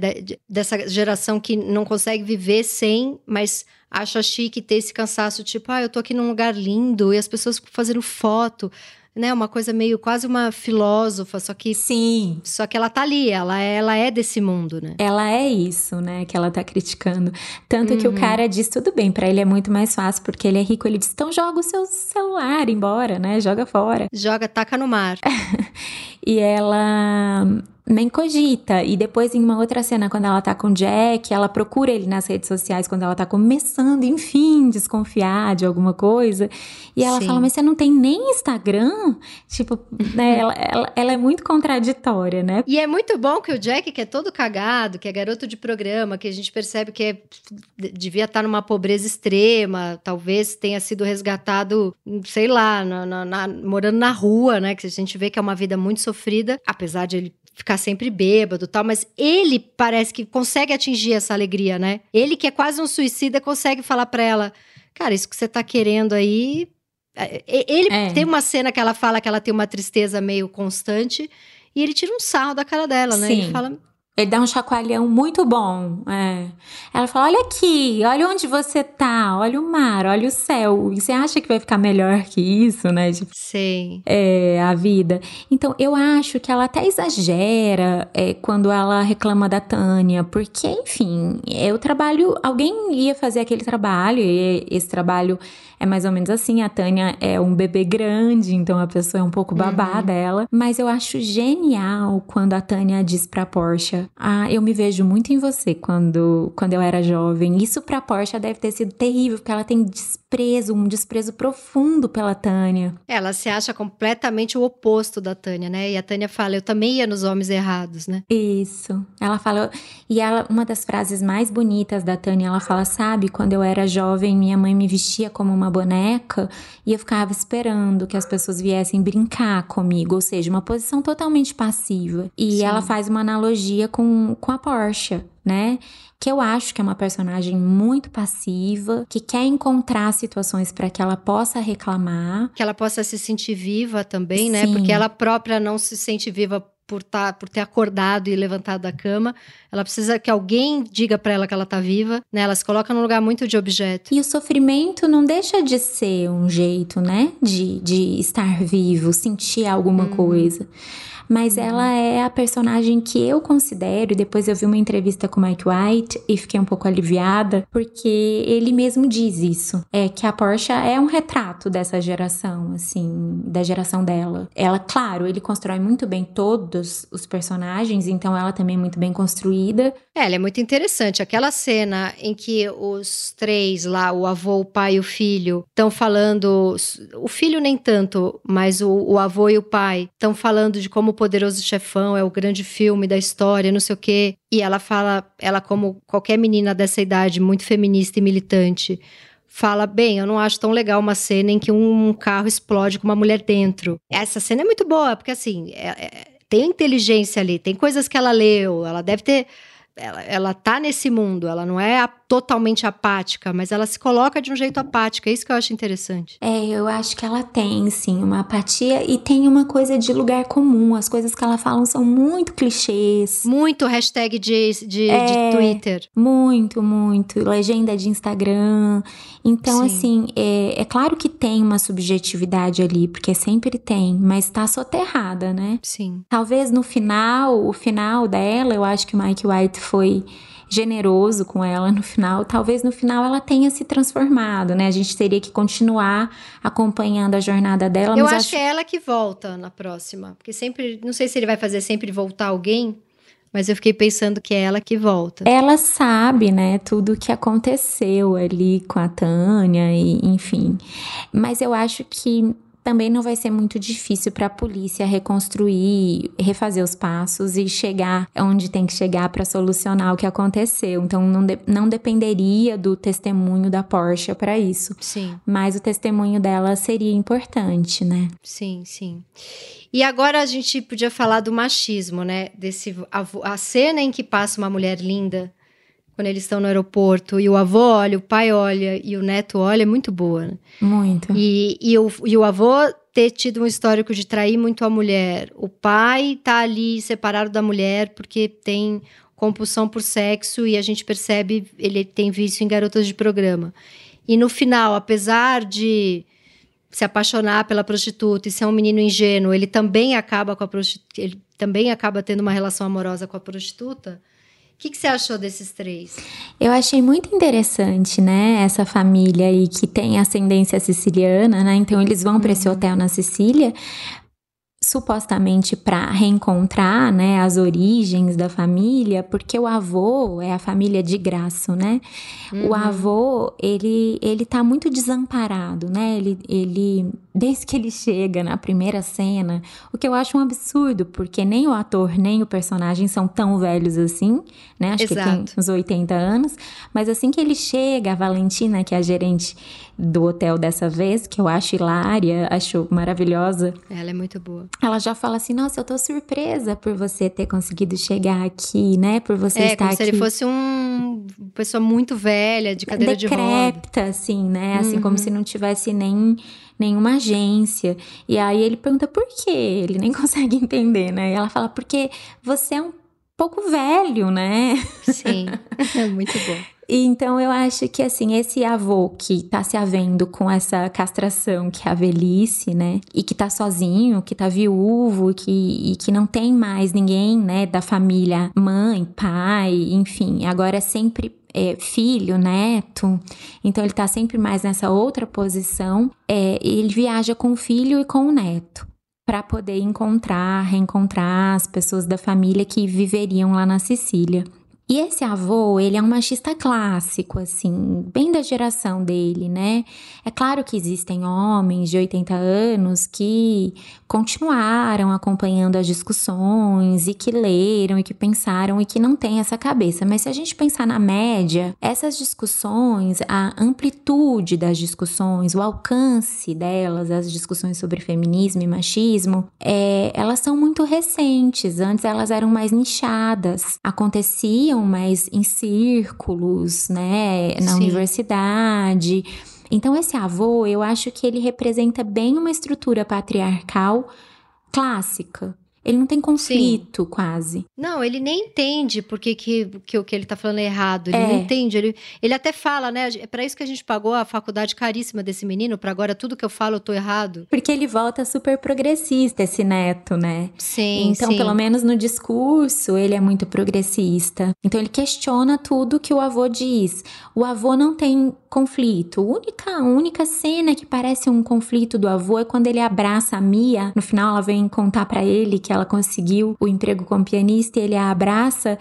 dessa geração que não consegue viver sem, mas acha chique ter esse cansaço, tipo, ah, eu tô aqui num lugar lindo e as pessoas fazendo foto né, uma coisa meio quase uma filósofa, só que sim, só que ela tá ali, ela ela é desse mundo, né? Ela é isso, né, que ela tá criticando. Tanto uhum. que o uhum. cara diz tudo bem, para ele é muito mais fácil porque ele é rico, ele diz: "Então joga o seu celular embora, né? Joga fora". Joga, taca no mar. [laughs] e ela nem cogita. E depois, em uma outra cena, quando ela tá com o Jack, ela procura ele nas redes sociais quando ela tá começando, enfim, desconfiar de alguma coisa. E ela Sim. fala, mas você não tem nem Instagram? Tipo, né, ela, ela, ela, é muito contraditória, né? E é muito bom que o Jack, que é todo cagado, que é garoto de programa, que a gente percebe que é, devia estar tá numa pobreza extrema, talvez tenha sido resgatado, sei lá, na, na, na, morando na rua, né? Que a gente vê que é uma vida muito sofrida, apesar de ele ficar sempre bêbado tal, mas ele parece que consegue atingir essa alegria, né? Ele que é quase um suicida consegue falar para ela, cara, isso que você tá querendo aí. É, ele é. tem uma cena que ela fala que ela tem uma tristeza meio constante e ele tira um sarro da cara dela, né? Sim. Ele fala, ele dá um chacoalhão muito bom. É. Ela fala: olha aqui, olha onde você tá, olha o mar, olha o céu. E você acha que vai ficar melhor que isso, né? Tipo, Sim. É, a vida. Então, eu acho que ela até exagera é, quando ela reclama da Tânia, porque, enfim, eu trabalho. Alguém ia fazer aquele trabalho, e esse trabalho é mais ou menos assim. A Tânia é um bebê grande, então a pessoa é um pouco babá uhum. dela. Mas eu acho genial quando a Tânia diz pra Porsche ah, eu me vejo muito em você quando, quando eu era jovem. Isso pra Porsche deve ter sido terrível, porque ela tem desprezo, um desprezo profundo pela Tânia. Ela se acha completamente o oposto da Tânia, né? E a Tânia fala, eu também ia nos homens errados, né? Isso. Ela fala, e ela, uma das frases mais bonitas da Tânia, ela fala, sabe, quando eu era jovem, minha mãe me vestia como uma boneca e eu ficava esperando que as pessoas viessem brincar comigo, ou seja, uma posição totalmente passiva. E Sim. ela faz uma analogia com, com a Porsche, né? Que eu acho que é uma personagem muito passiva, que quer encontrar situações para que ela possa reclamar. Que ela possa se sentir viva também, né? Sim. Porque ela própria não se sente viva por, tá, por ter acordado e levantado da cama. Ela precisa que alguém diga para ela que ela tá viva, né? Ela se coloca num lugar muito de objeto. E o sofrimento não deixa de ser um jeito, né? De, de estar vivo, sentir alguma hum. coisa mas uhum. ela é a personagem que eu considero. Depois eu vi uma entrevista com Mike White e fiquei um pouco aliviada, porque ele mesmo diz isso: é que a Porsche é um retrato dessa geração, assim, da geração dela. Ela, claro, ele constrói muito bem todos os personagens, então ela também é muito bem construída. É, ela é muito interessante. Aquela cena em que os três lá, o avô, o pai e o filho, estão falando. O filho nem tanto, mas o, o avô e o pai estão falando de como Poderoso Chefão é o grande filme da história, não sei o quê. E ela fala, ela como qualquer menina dessa idade, muito feminista e militante, fala, bem, eu não acho tão legal uma cena em que um carro explode com uma mulher dentro. Essa cena é muito boa, porque assim, é, é, tem inteligência ali, tem coisas que ela leu, ela deve ter ela, ela tá nesse mundo, ela não é a, totalmente apática, mas ela se coloca de um jeito apático, é isso que eu acho interessante. É, eu acho que ela tem, sim, uma apatia e tem uma coisa de lugar comum, as coisas que ela fala são muito clichês. Muito hashtag de, de, é, de Twitter. Muito, muito, legenda de Instagram. Então, sim. assim, é, é claro que tem uma subjetividade ali, porque sempre tem, mas tá soterrada, né? Sim. Talvez no final, o final dela, eu acho que o Mike White foi generoso com ela no final, talvez no final ela tenha se transformado, né? A gente teria que continuar acompanhando a jornada dela. Eu acho, acho que é ela que volta na próxima, porque sempre, não sei se ele vai fazer sempre voltar alguém, mas eu fiquei pensando que é ela que volta. Ela sabe, né, tudo o que aconteceu ali com a Tânia e enfim. Mas eu acho que também não vai ser muito difícil para a polícia reconstruir, refazer os passos e chegar onde tem que chegar para solucionar o que aconteceu. Então não, de, não dependeria do testemunho da Porsche para isso. Sim. Mas o testemunho dela seria importante, né? Sim, sim. E agora a gente podia falar do machismo, né? Desse a, a cena em que passa uma mulher linda quando eles estão no aeroporto e o avô olha, o pai olha e o neto olha, é muito boa. Né? Muito. E, e, o, e o avô ter tido um histórico de trair muito a mulher. O pai tá ali separado da mulher porque tem compulsão por sexo e a gente percebe ele tem vício em garotas de programa. E no final, apesar de se apaixonar pela prostituta e ser um menino ingênuo, ele também acaba com a prostituta, ele também acaba tendo uma relação amorosa com a prostituta. O que, que, você achou desses três? Eu achei muito interessante, né? Essa família aí que tem ascendência siciliana, né? Então eles vão para esse uhum. hotel na Sicília. Supostamente para reencontrar, né, as origens da família, porque o avô é a família de graça, né? Uhum. O avô, ele ele tá muito desamparado, né? Ele ele desde que ele chega na primeira cena, o que eu acho um absurdo, porque nem o ator nem o personagem são tão velhos assim, né? Acho Exato. que tem uns 80 anos, mas assim que ele chega, a Valentina, que é a gerente do hotel dessa vez, que eu acho hilária, acho maravilhosa. Ela é muito boa. Ela já fala assim: "Nossa, eu tô surpresa por você ter conseguido chegar aqui, né? Por você é, estar como aqui". se ele fosse um pessoa muito velha, de cadeira Decrépita, de roda. Decrépita, assim, né? Assim uhum. como se não tivesse nem nenhuma agência. E aí ele pergunta por quê? Ele nem [laughs] consegue entender, né? E ela fala, porque você é um pouco velho, né? Sim, [laughs] é muito bom. Então eu acho que assim, esse avô que tá se havendo com essa castração que é a velhice, né? E que tá sozinho, que tá viúvo, que, e que não tem mais ninguém, né, da família, mãe, pai, enfim, agora é sempre é, filho, neto, então ele tá sempre mais nessa outra posição. É, ele viaja com o filho e com o neto para poder encontrar, reencontrar as pessoas da família que viveriam lá na Sicília. E esse avô, ele é um machista clássico, assim, bem da geração dele, né? É claro que existem homens de 80 anos que continuaram acompanhando as discussões e que leram e que pensaram e que não têm essa cabeça. Mas se a gente pensar na média, essas discussões, a amplitude das discussões, o alcance delas, as discussões sobre feminismo e machismo, é, elas são muito recentes. Antes elas eram mais nichadas, aconteciam mas em círculos, né, na Sim. universidade. Então, esse avô, eu acho que ele representa bem uma estrutura patriarcal clássica, ele não tem conflito, Sim. quase. Não, ele nem entende porque que, que o que ele tá falando é errado. Ele é. não entende. Ele, ele até fala, né? É para isso que a gente pagou a faculdade caríssima desse menino, para agora tudo que eu falo eu tô errado. Porque ele volta super progressista, esse neto, né? Sim. Então, sim. pelo menos no discurso, ele é muito progressista. Então, ele questiona tudo que o avô diz. O avô não tem conflito. A única, a única cena que parece um conflito do avô é quando ele abraça a Mia. No final, ela vem contar para ele que ela conseguiu o emprego como pianista e ele a abraça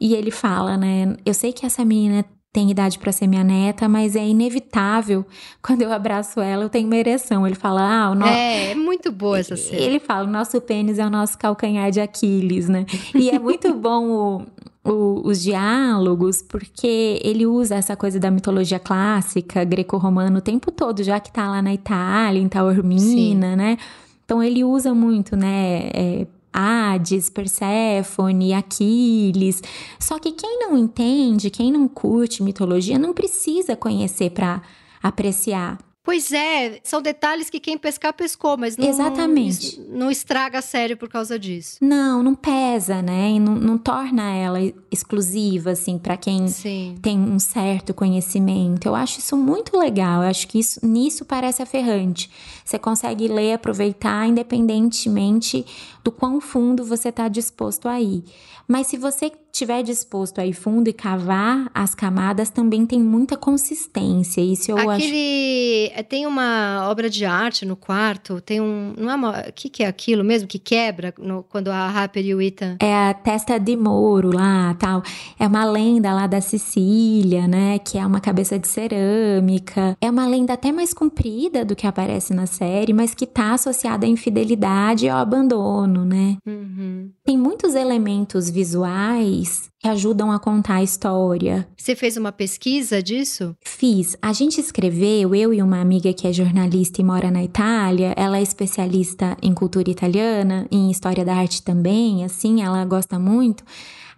e ele fala, né? Eu sei que essa menina tem idade para ser minha neta, mas é inevitável. Quando eu abraço ela, eu tenho uma ereção. Ele fala, ah, o nosso. É, é muito boa essa cena. Ele fala, o nosso pênis é o nosso calcanhar de Aquiles, né? E é muito [laughs] bom o, o, os diálogos, porque ele usa essa coisa da mitologia clássica, greco-romana, o tempo todo, já que tá lá na Itália, em Taormina, Sim. né? Então ele usa muito, né? É, Hades, Perséfone, Aquiles. Só que quem não entende, quem não curte mitologia, não precisa conhecer para apreciar. Pois é, são detalhes que quem pescar pescou, mas não, Exatamente. não estraga a série por causa disso. Não, não pesa, né? E não, não torna ela exclusiva, assim, para quem Sim. tem um certo conhecimento. Eu acho isso muito legal. Eu acho que isso, nisso parece aferrante. Você consegue ler, aproveitar, independentemente do quão fundo você está disposto a ir. Mas se você estiver disposto a ir fundo e cavar as camadas, também tem muita consistência. Isso eu Aquele, acho. Tem uma obra de arte no quarto, tem um. Não é uma, o que, que é aquilo mesmo que quebra no, quando a Harper e o Ethan. É a testa de Moro lá tal. É uma lenda lá da Sicília, né? Que é uma cabeça de cerâmica. É uma lenda até mais comprida do que aparece na série, mas que tá associada à infidelidade e ao abandono, né? Uhum. Tem muitos elementos visuais que ajudam a contar a história. Você fez uma pesquisa disso? Fiz. A gente escreveu, eu e uma amiga que é jornalista e mora na Itália, ela é especialista em cultura italiana, em história da arte também, assim, ela gosta muito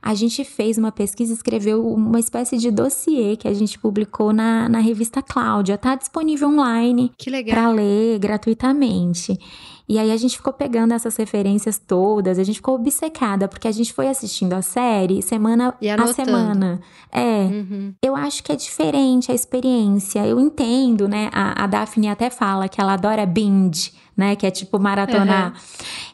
a gente fez uma pesquisa, escreveu uma espécie de dossiê que a gente publicou na, na revista Cláudia. Tá disponível online para ler gratuitamente. E aí a gente ficou pegando essas referências todas, a gente ficou obcecada, porque a gente foi assistindo a série semana a semana. É. Uhum. Eu acho que é diferente a experiência. Eu entendo, né? A, a Daphne até fala que ela adora binge, né? Que é tipo maratonar. Uhum.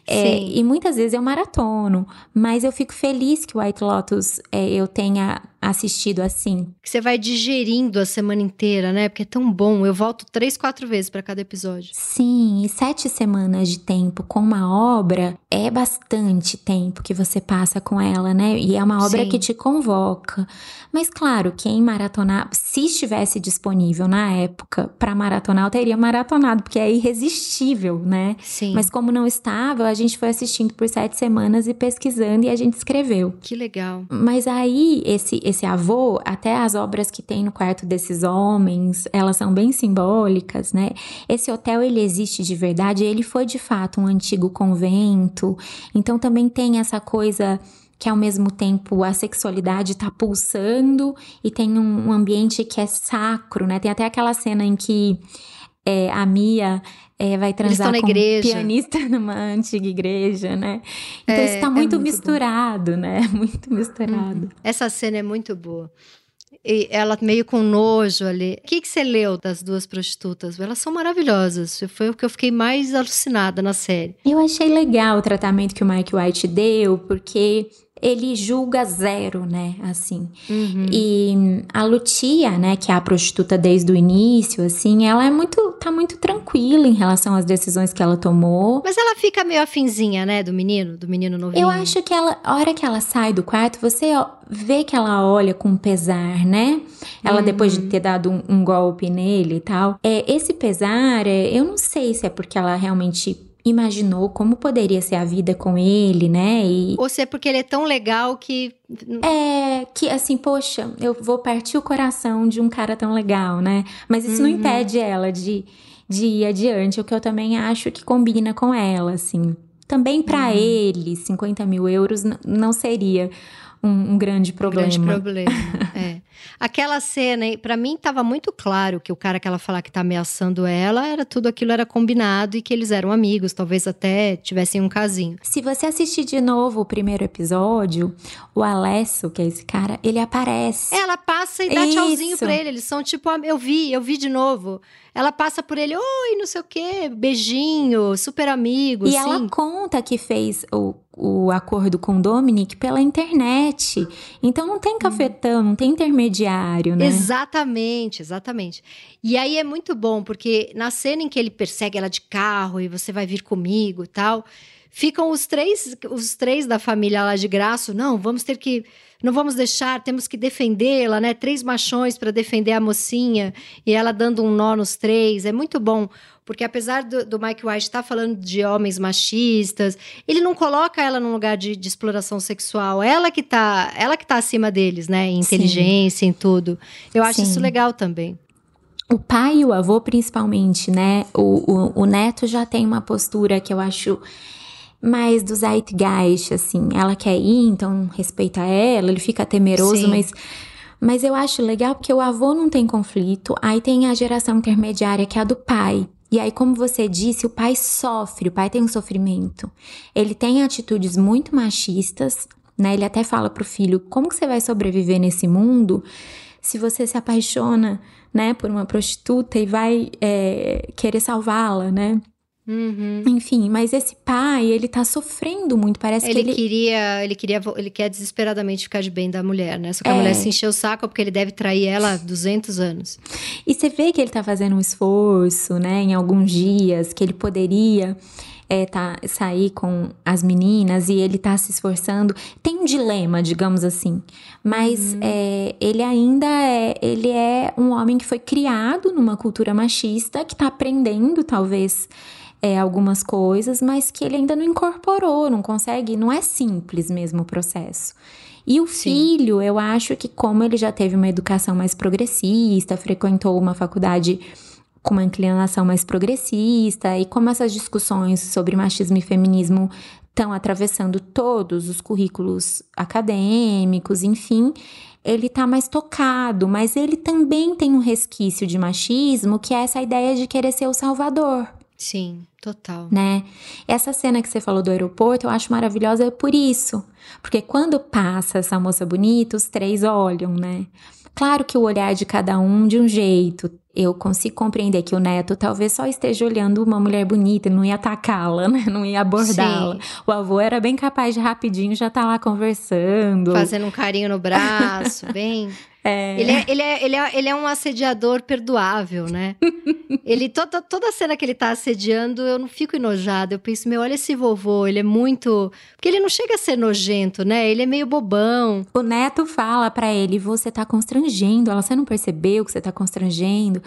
É, e muitas vezes eu maratono, mas eu fico feliz que o White Lotus é, eu tenha assistido assim. Você vai digerindo a semana inteira, né? Porque é tão bom. Eu volto três, quatro vezes para cada episódio. Sim, e sete semanas de tempo com uma obra é bastante tempo que você passa com ela, né? E é uma obra Sim. que te convoca. Mas claro, quem maratonar, se estivesse disponível na época para maratonar, eu teria maratonado, porque é irresistível, né? Sim. Mas como não estava, a gente foi assistindo por sete semanas e pesquisando e a gente escreveu. Que legal. Mas aí, esse, esse avô, até as obras que tem no quarto desses homens, elas são bem simbólicas, né? Esse hotel, ele existe de verdade, ele foi de fato um antigo convento, então também tem essa coisa que ao mesmo tempo a sexualidade está pulsando e tem um, um, ambiente que é sacro, né? Tem até aquela cena em que é, a Mia é, vai transar com igreja. um pianista [laughs] numa antiga igreja, né? Então é, isso tá muito, é muito misturado, bom. né? [laughs] Muito misturado. Uhum. Essa cena é muito boa. E ela meio com nojo ali. O que, que você leu das duas prostitutas? Elas são maravilhosas. Foi o que eu fiquei mais alucinada na série. Eu achei legal o tratamento que o Mike White deu, porque ele julga zero, né? Assim. Uhum. E a Lutia, né, que é a prostituta desde o início, assim, ela é muito, tá muito tranquila em relação às decisões que ela tomou. Mas ela fica meio afinzinha, né, do menino, do menino novinho. Eu acho que ela, a hora que ela sai do quarto, você vê que ela olha com pesar, né? Ela uhum. depois de ter dado um, um, golpe nele e tal. É, esse pesar, é, eu não sei se é porque ela realmente imaginou como poderia ser a vida com ele, né? E... Ou se é porque ele é tão legal que. É, que assim, poxa, eu vou partir o coração de um cara tão legal, né? Mas isso uhum. não impede ela de, de ir adiante, o que eu também acho que combina com ela, assim. Também para uhum. ele, 50 mil euros não seria um, um grande problema. Um grande problema, [laughs] é. Aquela cena, para mim estava muito claro que o cara que ela fala que tá ameaçando ela, era tudo aquilo era combinado e que eles eram amigos, talvez até tivessem um casinho. Se você assistir de novo o primeiro episódio, o Alessio, que é esse cara, ele aparece. Ela passa e dá Isso. tchauzinho pra ele, eles são tipo, eu vi, eu vi de novo. Ela passa por ele, oi, não sei o quê, beijinho, super amigo. E ela conta que fez o, o acordo com o Dominic pela internet. Então não tem cafetão, não tem intermediário, né? Exatamente, exatamente. E aí é muito bom, porque na cena em que ele persegue ela de carro e você vai vir comigo e tal, ficam os três, os três da família lá de graça. Não, vamos ter que não vamos deixar, temos que defendê-la, né? Três machões para defender a mocinha e ela dando um nó nos três. É muito bom, porque apesar do, do Mike White estar tá falando de homens machistas, ele não coloca ela num lugar de, de, exploração sexual. Ela que tá, ela que tá acima deles, né? Em inteligência, Sim. em tudo. Eu acho Sim. isso legal também. O pai e o avô, principalmente, né? O, o, o neto já tem uma postura que eu acho mais do Zeitgeist, assim. Ela quer ir, então respeita ela, ele fica temeroso, Sim. mas. Mas eu acho legal porque o avô não tem conflito, aí tem a geração intermediária que é a do pai. E aí, como você disse, o pai sofre, o pai tem um sofrimento. Ele tem atitudes muito machistas, né? Ele até fala pro filho: como que você vai sobreviver nesse mundo se você se apaixona, né, por uma prostituta e vai é, querer salvá-la, né? Uhum. Enfim, mas esse pai, ele tá sofrendo muito, parece ele que ele... queria, ele queria, ele quer desesperadamente ficar de bem da mulher, né? Só que é. a mulher se encheu o saco porque ele deve trair ela há 200 anos. E você vê que ele tá fazendo um esforço, né, em alguns dias, que ele poderia é, tá, sair com as meninas e ele tá se esforçando. Tem um dilema, digamos assim. Mas uhum. é, ele ainda é, ele é um homem que foi criado numa cultura machista, que tá aprendendo, talvez é, algumas coisas, mas que ele ainda não incorporou, não consegue, não é simples mesmo o processo. E o Sim. filho, eu acho que como ele já teve uma educação mais progressista, frequentou uma faculdade com uma inclinação mais progressista, e como essas discussões sobre machismo e feminismo estão atravessando todos os currículos acadêmicos, enfim, ele tá mais tocado, mas ele também tem um resquício de machismo, que é essa ideia de querer ser o salvador. Sim, total. Né? Essa cena que você falou do aeroporto, eu acho maravilhosa por isso. Porque quando passa essa moça bonita, os três olham, né? Claro que o olhar de cada um de um jeito. eu consigo compreender que o neto talvez só esteja olhando uma mulher bonita, não ia atacá-la, né? Não ia abordá-la. O avô era bem capaz de rapidinho já estar tá lá conversando. Fazendo um carinho no braço, bem. É. Ele, é, ele, é, ele, é, ele é um assediador perdoável, né? [laughs] ele toda, toda cena que ele tá assediando, eu não fico enojada. Eu penso, meu, olha esse vovô, ele é muito. Porque ele não chega a ser nojento, né? Ele é meio bobão. O neto fala para ele: você tá constrangendo ela, você não percebeu que você tá constrangendo?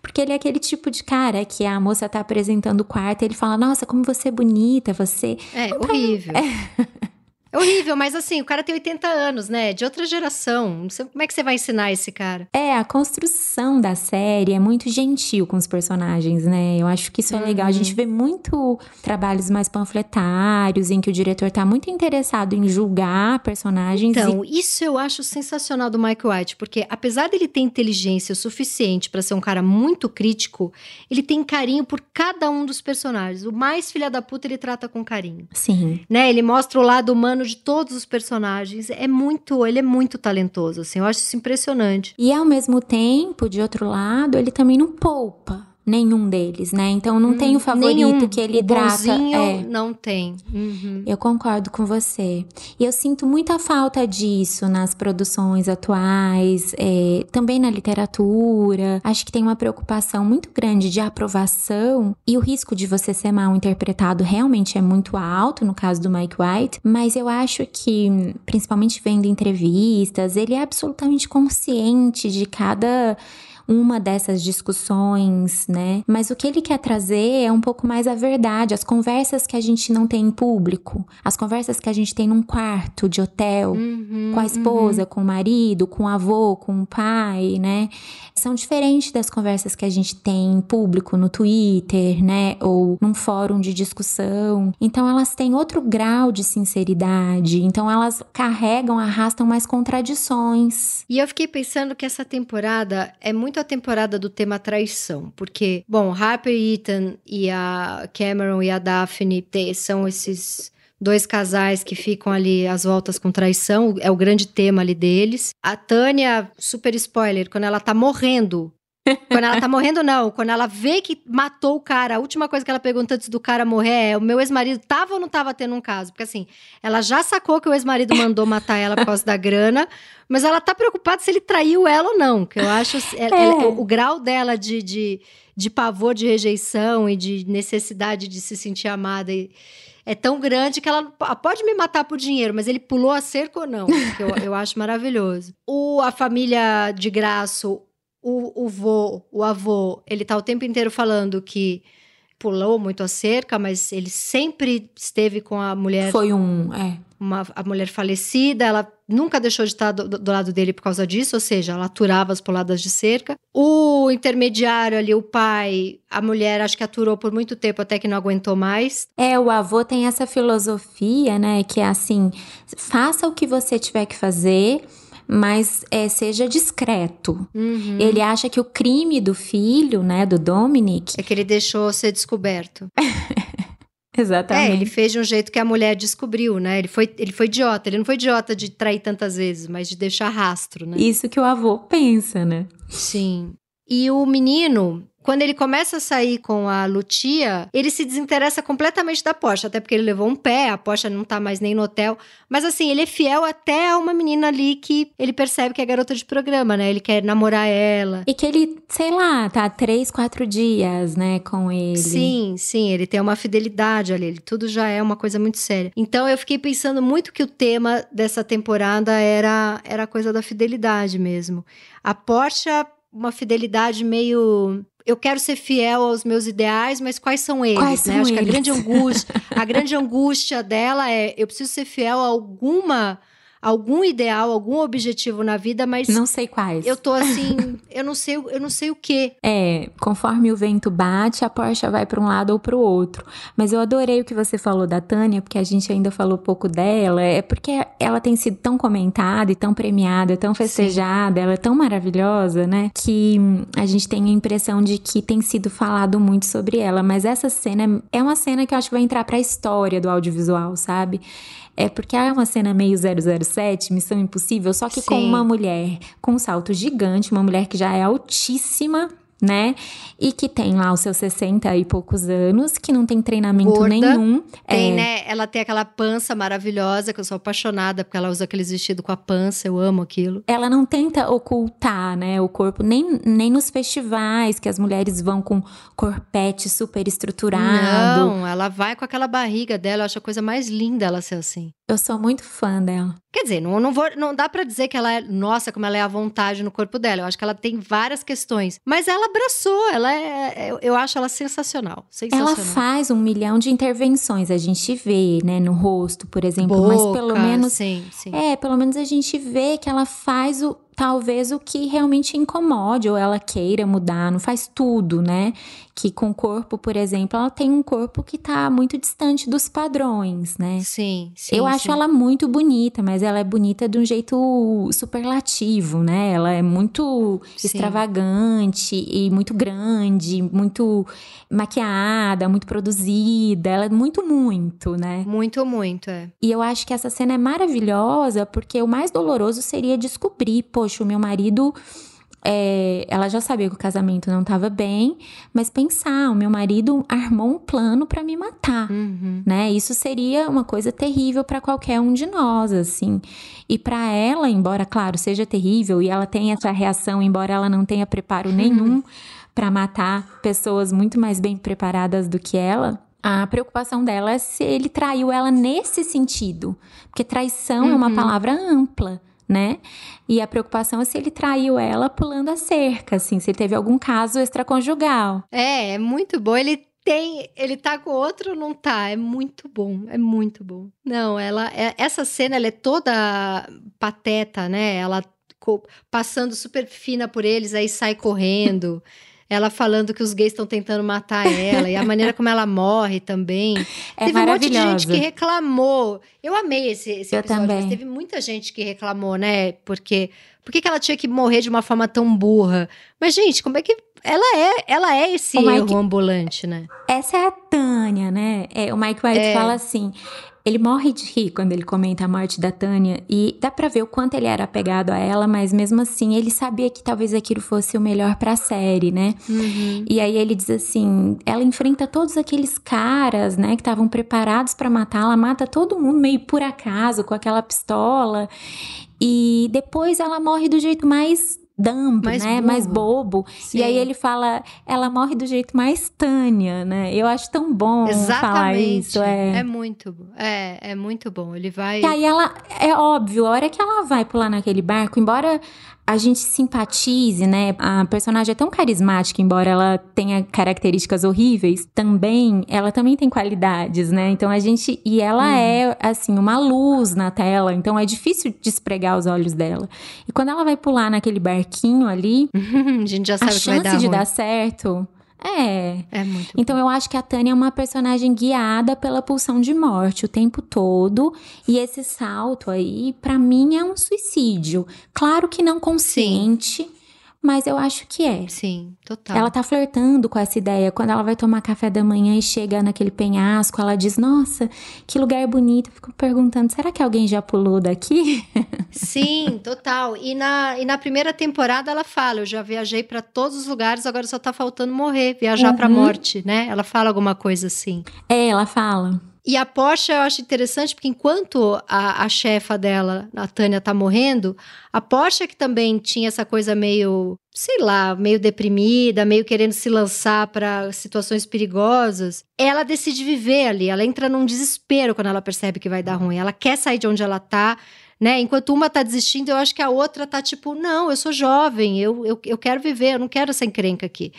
Porque ele é aquele tipo de cara que a moça tá apresentando o quarto e ele fala: Nossa, como você é bonita, você. É, horrível. É. [laughs] É horrível, mas assim, o cara tem 80 anos, né? De outra geração. Não sei como é que você vai ensinar esse cara. É, a construção da série é muito gentil com os personagens, né? Eu acho que isso é uhum. legal. A gente vê muito trabalhos mais panfletários, em que o diretor tá muito interessado em julgar personagens. Então, e... isso eu acho sensacional do Mike White, porque apesar dele ter inteligência o suficiente para ser um cara muito crítico, ele tem carinho por cada um dos personagens. O mais filha da puta ele trata com carinho. Sim. Né? Ele mostra o lado humano de todos os personagens. É muito, ele é muito talentoso, assim. Eu acho isso impressionante. E ao mesmo tempo, de outro lado, ele também não poupa nenhum deles, né? Então não hum, tem o favorito nenhum. que ele o trata. É. Não tem. Uhum. Eu concordo com você. E eu sinto muita falta disso nas produções atuais, é, também na literatura. Acho que tem uma preocupação muito grande de aprovação e o risco de você ser mal interpretado realmente é muito alto no caso do Mike White. Mas eu acho que, principalmente vendo entrevistas, ele é absolutamente consciente de cada uma dessas discussões, né? Mas o que ele quer trazer é um pouco mais a verdade, as conversas que a gente não tem em público, as conversas que a gente tem num quarto de hotel, uhum, com a esposa, uhum. com o marido, com o avô, com o pai, né? São diferentes das conversas que a gente tem em público no Twitter, né? Ou num fórum de discussão. Então elas têm outro grau de sinceridade, então elas carregam, arrastam mais contradições. E eu fiquei pensando que essa temporada é muito a temporada do tema traição, porque, bom, Harper e Ethan e a Cameron e a Daphne são esses dois casais que ficam ali às voltas com traição, é o grande tema ali deles. A Tânia, super spoiler, quando ela tá morrendo [laughs] quando ela tá morrendo, não. Quando ela vê que matou o cara, a última coisa que ela pergunta antes do cara morrer é: o meu ex-marido tava ou não tava tendo um caso? Porque assim, ela já sacou que o ex-marido mandou matar ela por causa da grana, mas ela tá preocupada se ele traiu ela ou não. Que eu acho. É. Ela, o, o, grau dela de, de, de pavor de rejeição e de necessidade de se sentir amada e, é tão grande que ela pode me matar por dinheiro, mas ele pulou a cerca ou não? eu, eu acho maravilhoso. [laughs] O, a família de Graço, o, o vô, o avô, ele tá o tempo inteiro falando que pulou muito a cerca, mas ele sempre esteve com a mulher. Foi um, é. Uma, a mulher falecida, ela nunca deixou de estar do, do, lado dele por causa disso, ou seja, ela aturava as puladas de cerca. O intermediário ali, o pai, a mulher, acho que aturou por muito tempo até que não aguentou mais. É, o avô tem essa filosofia, né, que é assim: faça o que você tiver que fazer mas é, seja discreto. Uhum. Ele acha que o crime do filho, né, do Dominic. É que ele deixou ser descoberto. [laughs] Exatamente. É, ele fez de um jeito que a mulher descobriu, né? Ele foi, ele foi idiota. Ele não foi idiota de trair tantas vezes, mas de deixar rastro, né? Isso que o avô pensa, né? Sim. E o menino, quando ele começa a sair com a Lutia, ele se desinteressa completamente da Porsche, até porque ele levou um pé, a Porsche não tá mais nem no hotel. Mas assim, ele é fiel até a uma menina ali que ele percebe que é garota de programa, né? Ele quer namorar ela. E que ele, sei lá, tá três, quatro dias, né, com ele. Sim, sim, ele tem uma fidelidade ali, ele, tudo já é uma coisa muito séria. Então eu fiquei pensando muito que o tema dessa temporada era, era a coisa da fidelidade mesmo. A Porsche uma fidelidade meio eu quero ser fiel aos meus ideais, mas quais são eles, quais né? São Acho eles? que a grande angústia, [laughs] a grande angústia dela é eu preciso ser fiel a alguma algum ideal, algum objetivo na vida, mas não sei quais. Eu tô assim, eu não sei, eu não sei o que. É, conforme o vento bate, a Porsche vai para um lado ou para o outro. Mas eu adorei o que você falou da Tânia, porque a gente ainda falou pouco dela, é porque ela tem sido tão comentada e tão premiada, tão festejada, Sim. ela é tão maravilhosa, né? Que a gente tem a impressão de que tem sido falado muito sobre ela, mas essa cena é uma cena que eu acho que vai entrar para a história do audiovisual, sabe? É porque é uma cena meio 007, Missão Impossível, só que Sim. com uma mulher com um salto gigante, uma mulher que já é altíssima né? E que tem lá os seus 60 e poucos anos, que não tem treinamento Gorda, nenhum. Tem, é... né? Ela tem aquela pança maravilhosa, que eu sou apaixonada, porque ela usa aqueles vestidos com a pança, eu amo aquilo. Ela não tenta ocultar, né, o corpo, nem, nem nos festivais, que as mulheres vão com corpete super estruturado. Não, ela vai com aquela barriga dela, eu acho a coisa mais linda ela ser assim. Eu sou muito fã dela. Quer dizer, não, não, vou, não dá para dizer que ela é, nossa, como ela é à vontade no corpo dela. Eu acho que ela tem várias questões. Mas ela abraçou, ela é. Eu, eu acho ela sensacional, sensacional. Ela faz um milhão de intervenções, a gente vê, né, no rosto, por exemplo. Boca, mas pelo menos. Sim, sim. É, pelo menos a gente vê que ela faz o, talvez o que realmente incomode ou ela queira mudar, não faz tudo, né? Que com o corpo, por exemplo, ela tem um corpo que tá muito distante dos padrões, né? Sim, sim. Eu sim. acho ela muito bonita, mas ela é bonita de um jeito superlativo, né? Ela é muito sim. extravagante e muito grande, muito maquiada, muito produzida, ela é muito, muito, né? Muito, muito, é. E eu acho que essa cena é maravilhosa porque o mais doloroso seria descobrir, poxa, o meu marido é, ela já sabia que o casamento não estava bem, mas pensar, o meu marido armou um plano para me matar, uhum. né? Isso seria uma coisa terrível para qualquer um de nós, assim. E para ela, embora claro seja terrível e ela tenha essa reação, embora ela não tenha preparo [laughs] nenhum para matar pessoas muito mais bem preparadas do que ela, a preocupação dela é se ele traiu ela nesse sentido, porque traição uhum. é uma uhum. palavra ampla né? E a preocupação é se ele traiu ela pulando a cerca, assim, se ele teve algum caso extraconjugal. É, é muito bom. Ele tem, ele tá com outro ou não tá? É muito bom, é muito bom. Não, ela, é, essa cena ela é toda pateta, né? Ela passando super fina por eles, aí sai correndo. [laughs] ela falando que os gays estão tentando matar ela, e a maneira como ela morre também. É teve um monte de gente que reclamou. Eu amei esse, esse Eu episódio, também. mas teve muita gente que reclamou, né? Porque por que, ela tinha que morrer de uma forma tão burra? Mas, gente, como é que. Ela é, ela é esse o erro Mike, ambulante, né? Essa é a Tânia, né? É, o Mike White é. fala assim: ele morre de rir quando ele comenta a morte da Tânia e dá para ver o quanto ele era apegado a ela, mas mesmo assim ele sabia que talvez aquilo fosse o melhor para a série, né? Uhum. E aí ele diz assim: ela enfrenta todos aqueles caras, né, que estavam preparados para matar, ela mata todo mundo meio por acaso com aquela pistola. E depois ela morre do jeito mais dumb, mais né? Mais bobo. Sim. E aí ele fala, ela morre do jeito mais Tânia, né? Eu acho tão bom Exatamente. falar isso. É. é muito, é, é muito bom. Ele vai. E aí ela, é óbvio, a hora que ela vai pular naquele barco, embora a gente simpatize, né? A personagem é tão carismática, embora ela tenha características horríveis, também, ela também tem qualidades, né? Então a gente. E ela uhum. é, assim, uma luz na tela, então é difícil despregar os olhos dela. E quando ela vai pular naquele barquinho ali. [laughs] a gente já sabe a que vai dar chance de ruim. dar certo é. É muito. Então eu acho que a Tânia é uma personagem guiada pela pulsão de morte o tempo todo. E esse salto aí, para mim, é um suicídio. Claro que não consciente. Sim mas eu acho que é. Sim, total. Ela tá flertando com essa ideia. Quando ela vai tomar café da manhã e chega naquele penhasco, ela diz: Nossa, que lugar bonito. Eu fico perguntando: será que alguém já pulou daqui? [laughs] Sim, total. E na, e na primeira temporada ela fala: Eu já viajei para todos os lugares, agora só tá faltando morrer, viajar uhum. pra morte, né? Ela fala alguma coisa assim. É, ela fala. E a Porsche eu acho interessante porque enquanto a, a chefa dela, a Tânia, tá morrendo, a Porsche que também tinha essa coisa meio, sei lá, meio deprimida, meio querendo se lançar para situações perigosas, ela decide viver ali. Ela entra num desespero quando ela percebe que vai dar ruim. Ela quer sair de onde ela tá. Né? Enquanto uma tá desistindo, eu acho que a outra tá tipo, não, eu sou jovem, eu, eu, eu quero viver, eu não quero essa encrenca aqui.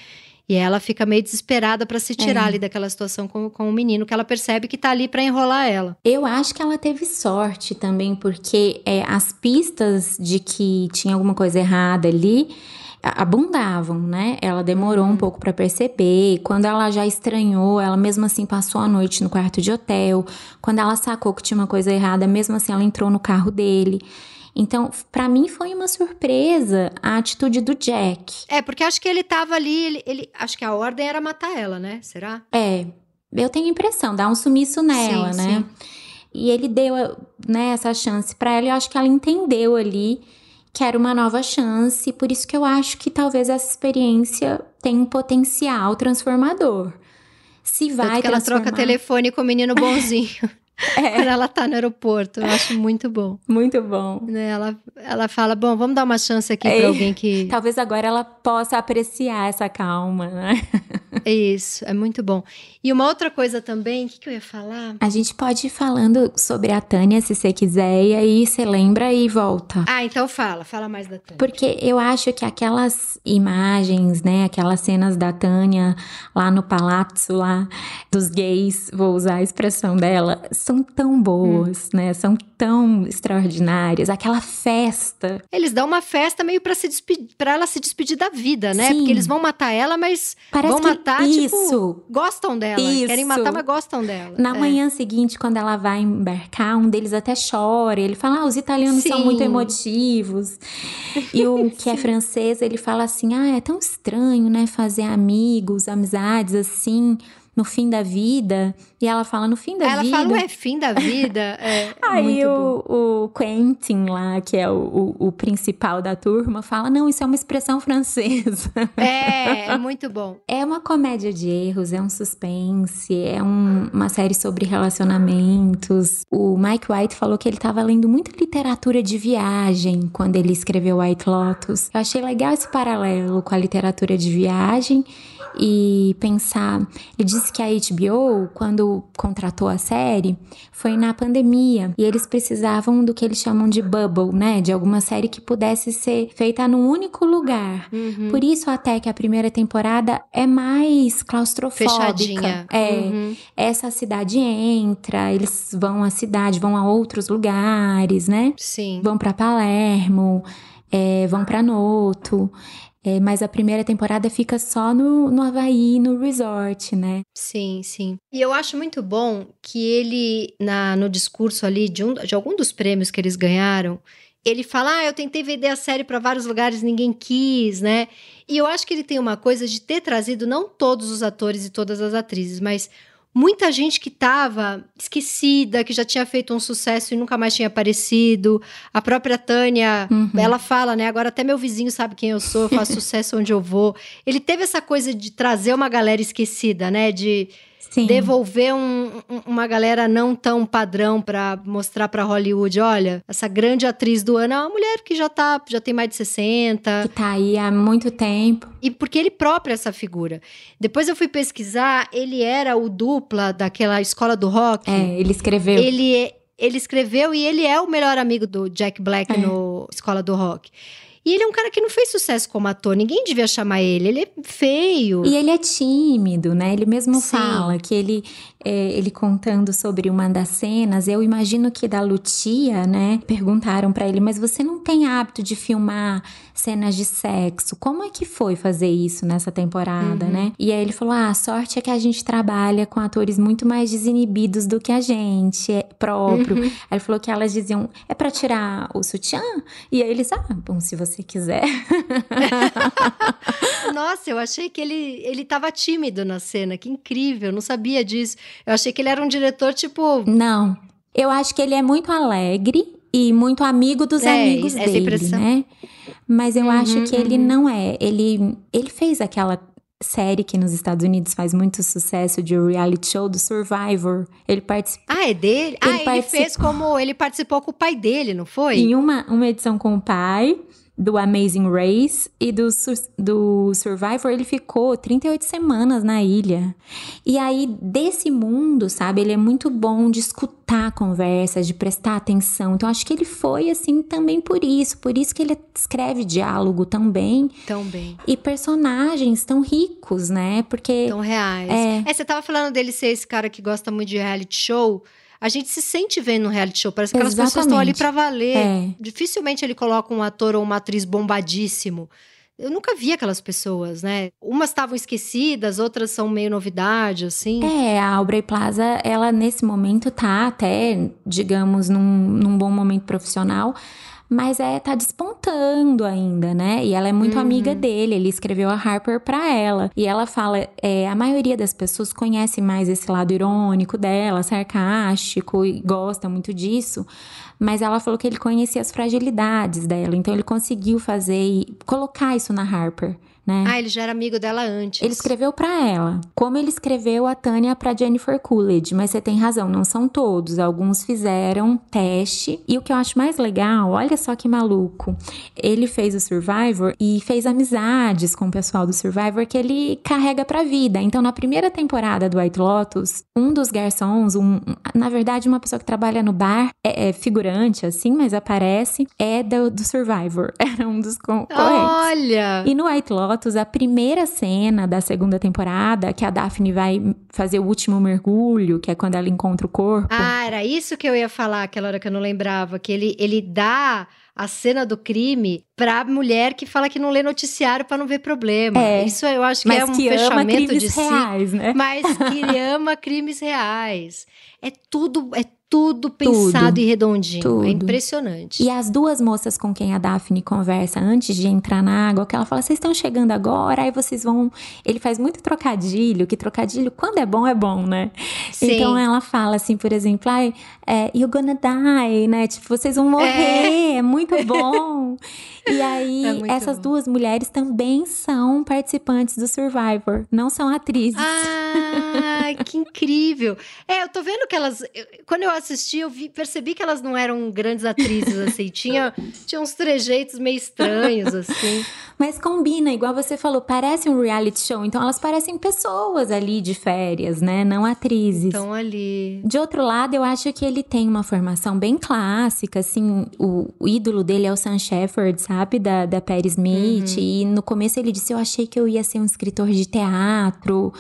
E ela fica meio desesperada para se tirar é. ali daquela situação com, com o menino, que ela percebe que tá ali para enrolar ela. Eu acho que ela teve sorte também, porque é, as pistas de que tinha alguma coisa errada ali abundavam, né? Ela demorou um uhum. pouco para perceber. Quando ela já estranhou, ela mesmo assim passou a noite no quarto de hotel. Quando ela sacou que tinha uma coisa errada, mesmo assim ela entrou no carro dele. Então, para mim foi uma surpresa a atitude do Jack. É, porque acho que ele tava ali, ele, ele acho que a ordem era matar ela, né? Será? É. Eu tenho a impressão, dar um sumiço nela, sim, né? Sim. E ele deu, né, essa chance para ela, e eu acho que ela entendeu ali que era uma nova chance, por isso que eu acho que talvez essa experiência tem um potencial transformador. Se vai Tanto que ela troca telefone com o menino bonzinho. [laughs] É. [laughs] Quando ela tá no aeroporto. Eu acho muito bom. Muito bom. Né? Ela, ela fala: bom, vamos dar uma chance aqui pra alguém que. [laughs] Talvez agora ela possa apreciar essa calma, né? [laughs] Isso, é muito bom. E uma outra coisa também, o que, que eu ia falar? A gente pode ir falando sobre a Tânia, se você quiser, e aí você lembra e volta. Ah, então fala, fala mais da Tânia. Porque eu acho que aquelas imagens, né, aquelas cenas da Tânia lá no palácio, lá dos gays, vou usar a expressão dela, são tão boas, hum. né? São tão extraordinárias. Aquela festa. Eles dão uma festa meio para se para ela se despedir da vida, né? Sim. Porque eles vão matar ela, mas Parece vão matar, tipo, isso. tipo, gostam dela. Isso. Querem matar, mas gostam dela. Na é. manhã seguinte, quando ela vai embarcar, um deles até chora. Ele fala: ah, os italianos Sim. são muito emotivos. E [laughs] o que é francês, ele fala assim: ah, é tão estranho, né? Fazer amigos, amizades assim no fim da vida. E ela fala no fim da ela vida. Ela fala, ué, fim da vida? [laughs] É, Aí o, o, Quentin lá, que é o, o, o, principal da turma, fala: não, isso é uma expressão francesa. É, é muito bom. [laughs] É uma comédia de erros, é um suspense, é um, uma série sobre relacionamentos. O Mike White falou que ele estava lendo muita literatura de viagem quando ele escreveu White Lotus. Eu achei legal esse paralelo com a literatura de viagem e pensar. Ele disse que a HBO, quando contratou a série, foi na pandemia e eles precisavam do que eles chamam de bubble, né? De alguma série que pudesse ser feita num único lugar. Uhum. Por isso, até que a primeira temporada é mais claustrofóbica. Fechadinha. É. Uhum. Essa cidade entra, eles vão à cidade, vão a outros lugares, né? Sim. Vão para Palermo. É, vão para Noto. É, mas a primeira temporada fica só no, no Havaí, no resort, né? Sim, sim. E eu acho muito bom que ele, na, no discurso ali de, um, de algum dos prêmios que eles ganharam, ele fala: Ah, eu tentei vender a série para vários lugares, ninguém quis, né? E eu acho que ele tem uma coisa de ter trazido não todos os atores e todas as atrizes, mas muita gente que estava esquecida, que já tinha feito um sucesso e nunca mais tinha aparecido. A própria Tânia, uhum. ela fala, né? Agora até meu vizinho sabe quem eu sou, eu faço [laughs] sucesso onde eu vou. Ele teve essa coisa de trazer uma galera esquecida, né? De Sim. devolver um, uma galera não tão padrão para mostrar para Hollywood, olha, essa grande atriz do ano é uma mulher que já tá, já tem mais de 60. Que tá aí há muito tempo. E porque ele próprio é essa figura. Depois eu fui pesquisar, ele era o dupla daquela escola do rock. É, ele escreveu. Ele é, ele escreveu e ele é o melhor amigo do Jack Black é. no Escola do Rock. E ele é um cara que não fez sucesso como ator, ninguém devia chamar ele, ele é feio. E ele é tímido, né? Ele mesmo Sim. fala que ele é, ele contando sobre uma das cenas, eu imagino que da Lutia, né, perguntaram para ele, mas você não tem hábito de filmar cenas de sexo? Como é que foi fazer isso nessa temporada, uhum. né? E aí ele falou: ah, a sorte é que a gente trabalha com atores muito mais desinibidos do que a gente, é próprio. Uhum. Aí ele falou que elas diziam: é para tirar o sutiã? E aí eles, ah, bom, se você quiser. [laughs] Nossa, eu achei que ele, ele tava tímido na cena, que incrível, não sabia disso. Eu achei que ele era um diretor tipo. Não. Eu acho que ele é muito alegre e muito amigo dos é, amigos dele, impressão. né? Mas eu uhum, acho que uhum. ele não é. Ele, ele fez aquela série que nos Estados Unidos faz muito sucesso de reality show do Survivor. Ele participou. Ah, é dele? Ele ah, ele fez como ele participou com o pai dele, não foi? Em uma, uma edição com o pai do Amazing Race e do, do Survivor, ele ficou 38 semanas na ilha. E aí, desse mundo, sabe, ele é muito bom de escutar conversas, de prestar atenção. Então, acho que ele foi assim também por isso. Por isso que ele escreve diálogo tão bem. Tão bem. E personagens tão ricos, né? Porque. Tão reais. É, é você tava falando dele ser esse cara que gosta muito de reality show a gente se sente vendo um reality show. Parece que aquelas pessoas estão ali para valer. É. Dificilmente ele coloca um ator ou uma atriz bombadíssimo. Eu nunca vi aquelas pessoas, né? Umas estavam esquecidas, outras são meio novidade, assim. É, a Aubrey Plaza, ela nesse momento tá até, digamos, num, num bom momento profissional mas é tá despontando ainda, né? E ela é muito uhum. amiga dele, ele escreveu a Harper para ela. E ela fala, é, a maioria das pessoas conhece mais esse lado irônico dela, sarcástico e gosta muito disso. Mas ela falou que ele conhecia as fragilidades dela, então ele conseguiu fazer e colocar isso na Harper né? Ah, ele já era amigo dela antes. Ele escreveu para ela, como ele escreveu a Tânia para Jennifer Coolidge, mas você tem razão, não são todos. Alguns fizeram teste. E o que eu acho mais legal, olha só que maluco. Ele fez o Survivor e fez amizades com o pessoal do Survivor que ele carrega pra vida. Então, na primeira temporada do White Lotus, um dos garçons, um, na verdade, uma pessoa que trabalha no bar, é, é figurante assim, mas aparece, é do, do Survivor. [laughs] Era um dos concorrentes. Olha! E no White Lotus, a primeira cena da segunda temporada, que a Daphne vai fazer o último mergulho, que é quando ela encontra o corpo. Ah, era isso que eu ia falar aquela hora que eu não lembrava, que ele, ele dá a cena do crime pra mulher que fala que não lê noticiário para não ver problema. É, Isso eu acho que é um que ama fechamento crimes de si. reais, né? Mas que ama crimes reais. É tudo, é tudo pensado Tudo, e redondinho. tudo. É impressionante. E as duas moças com quem a Daphne conversa antes de entrar na água, que ela fala: vocês estão chegando agora, aí vocês vão. Ele faz muito trocadilho, que trocadilho, quando é bom, é bom, né? Sim. Então ela fala assim, por exemplo, ai, é, you're gonna die, né? Tipo, vocês vão morrer, é, muito [laughs] bom. E aí, É essas bom. duas mulheres também são participantes do Survivor, não são atrizes. Ah, que incrível. É, eu tô vendo que elas. Quando eu assisti, eu vi- percebi que elas não eram grandes atrizes, assim. [laughs] Tinha, tinha uns trejeitos meio estranhos, assim. Mas combina, igual você falou, parece um reality show, então elas parecem pessoas ali de férias, né? Não atrizes. Estão ali. De outro lado, eu acho que ele tem uma formação bem clássica, assim, o, o ídolo dele é o Sam Shepard, sabe, da, da Patti Smith, e no começo ele disse, eu achei que eu ia ser um escritor de teatro,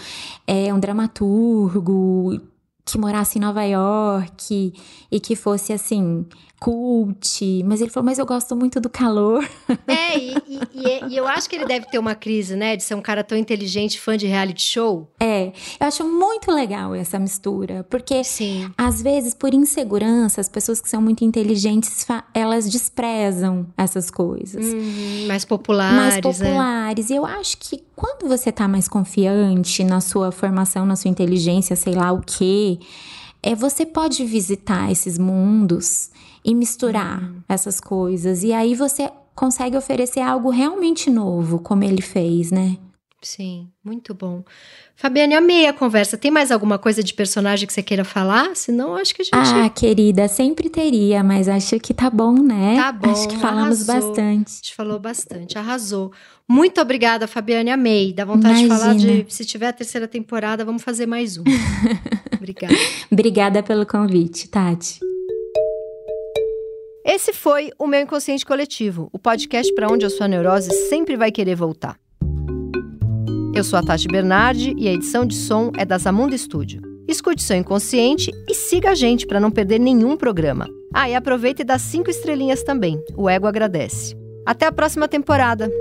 é, um dramaturgo, que morasse em Nova York, e que fosse, assim, cult, mas ele falou, mas eu gosto muito do calor. É, e, e- e- e eu acho que ele deve ter uma crise, né? De ser um cara tão inteligente, fã de reality show. É, eu acho muito legal essa mistura, porque Sim. Às vezes, por insegurança, as pessoas que são muito inteligentes, elas desprezam essas coisas. Uhum, mais populares, mais né? populares. E eu acho que quando você tá mais confiante na sua formação, na sua inteligência, sei lá o quê, é, você pode visitar esses mundos e misturar Uhum. essas coisas. E aí você consegue oferecer algo realmente novo, como ele fez, né? Sim, muito bom. Fabiane, amei a conversa. Tem mais alguma coisa de personagem que você queira falar? Senão, acho que a gente. Ah, querida, sempre teria, mas acho que tá bom, né? Tá bom, Acho que falamos arrasou. bastante. A gente falou bastante, arrasou. Muito obrigada, Fabiane, amei. Dá vontade de falar Imagina. de, se tiver a terceira temporada, vamos fazer mais um. [laughs] obrigada. Obrigada pelo convite, Tati. Esse foi o meu Inconsciente Coletivo, o podcast para onde a sua neurose sempre vai querer voltar. Eu sou a Tati Bernardi e a edição de som é da Zamunda Studio. Escute seu inconsciente e siga a gente para não perder nenhum programa. Ah, e aproveita e dá cinco estrelinhas também. O ego agradece. Até a próxima temporada.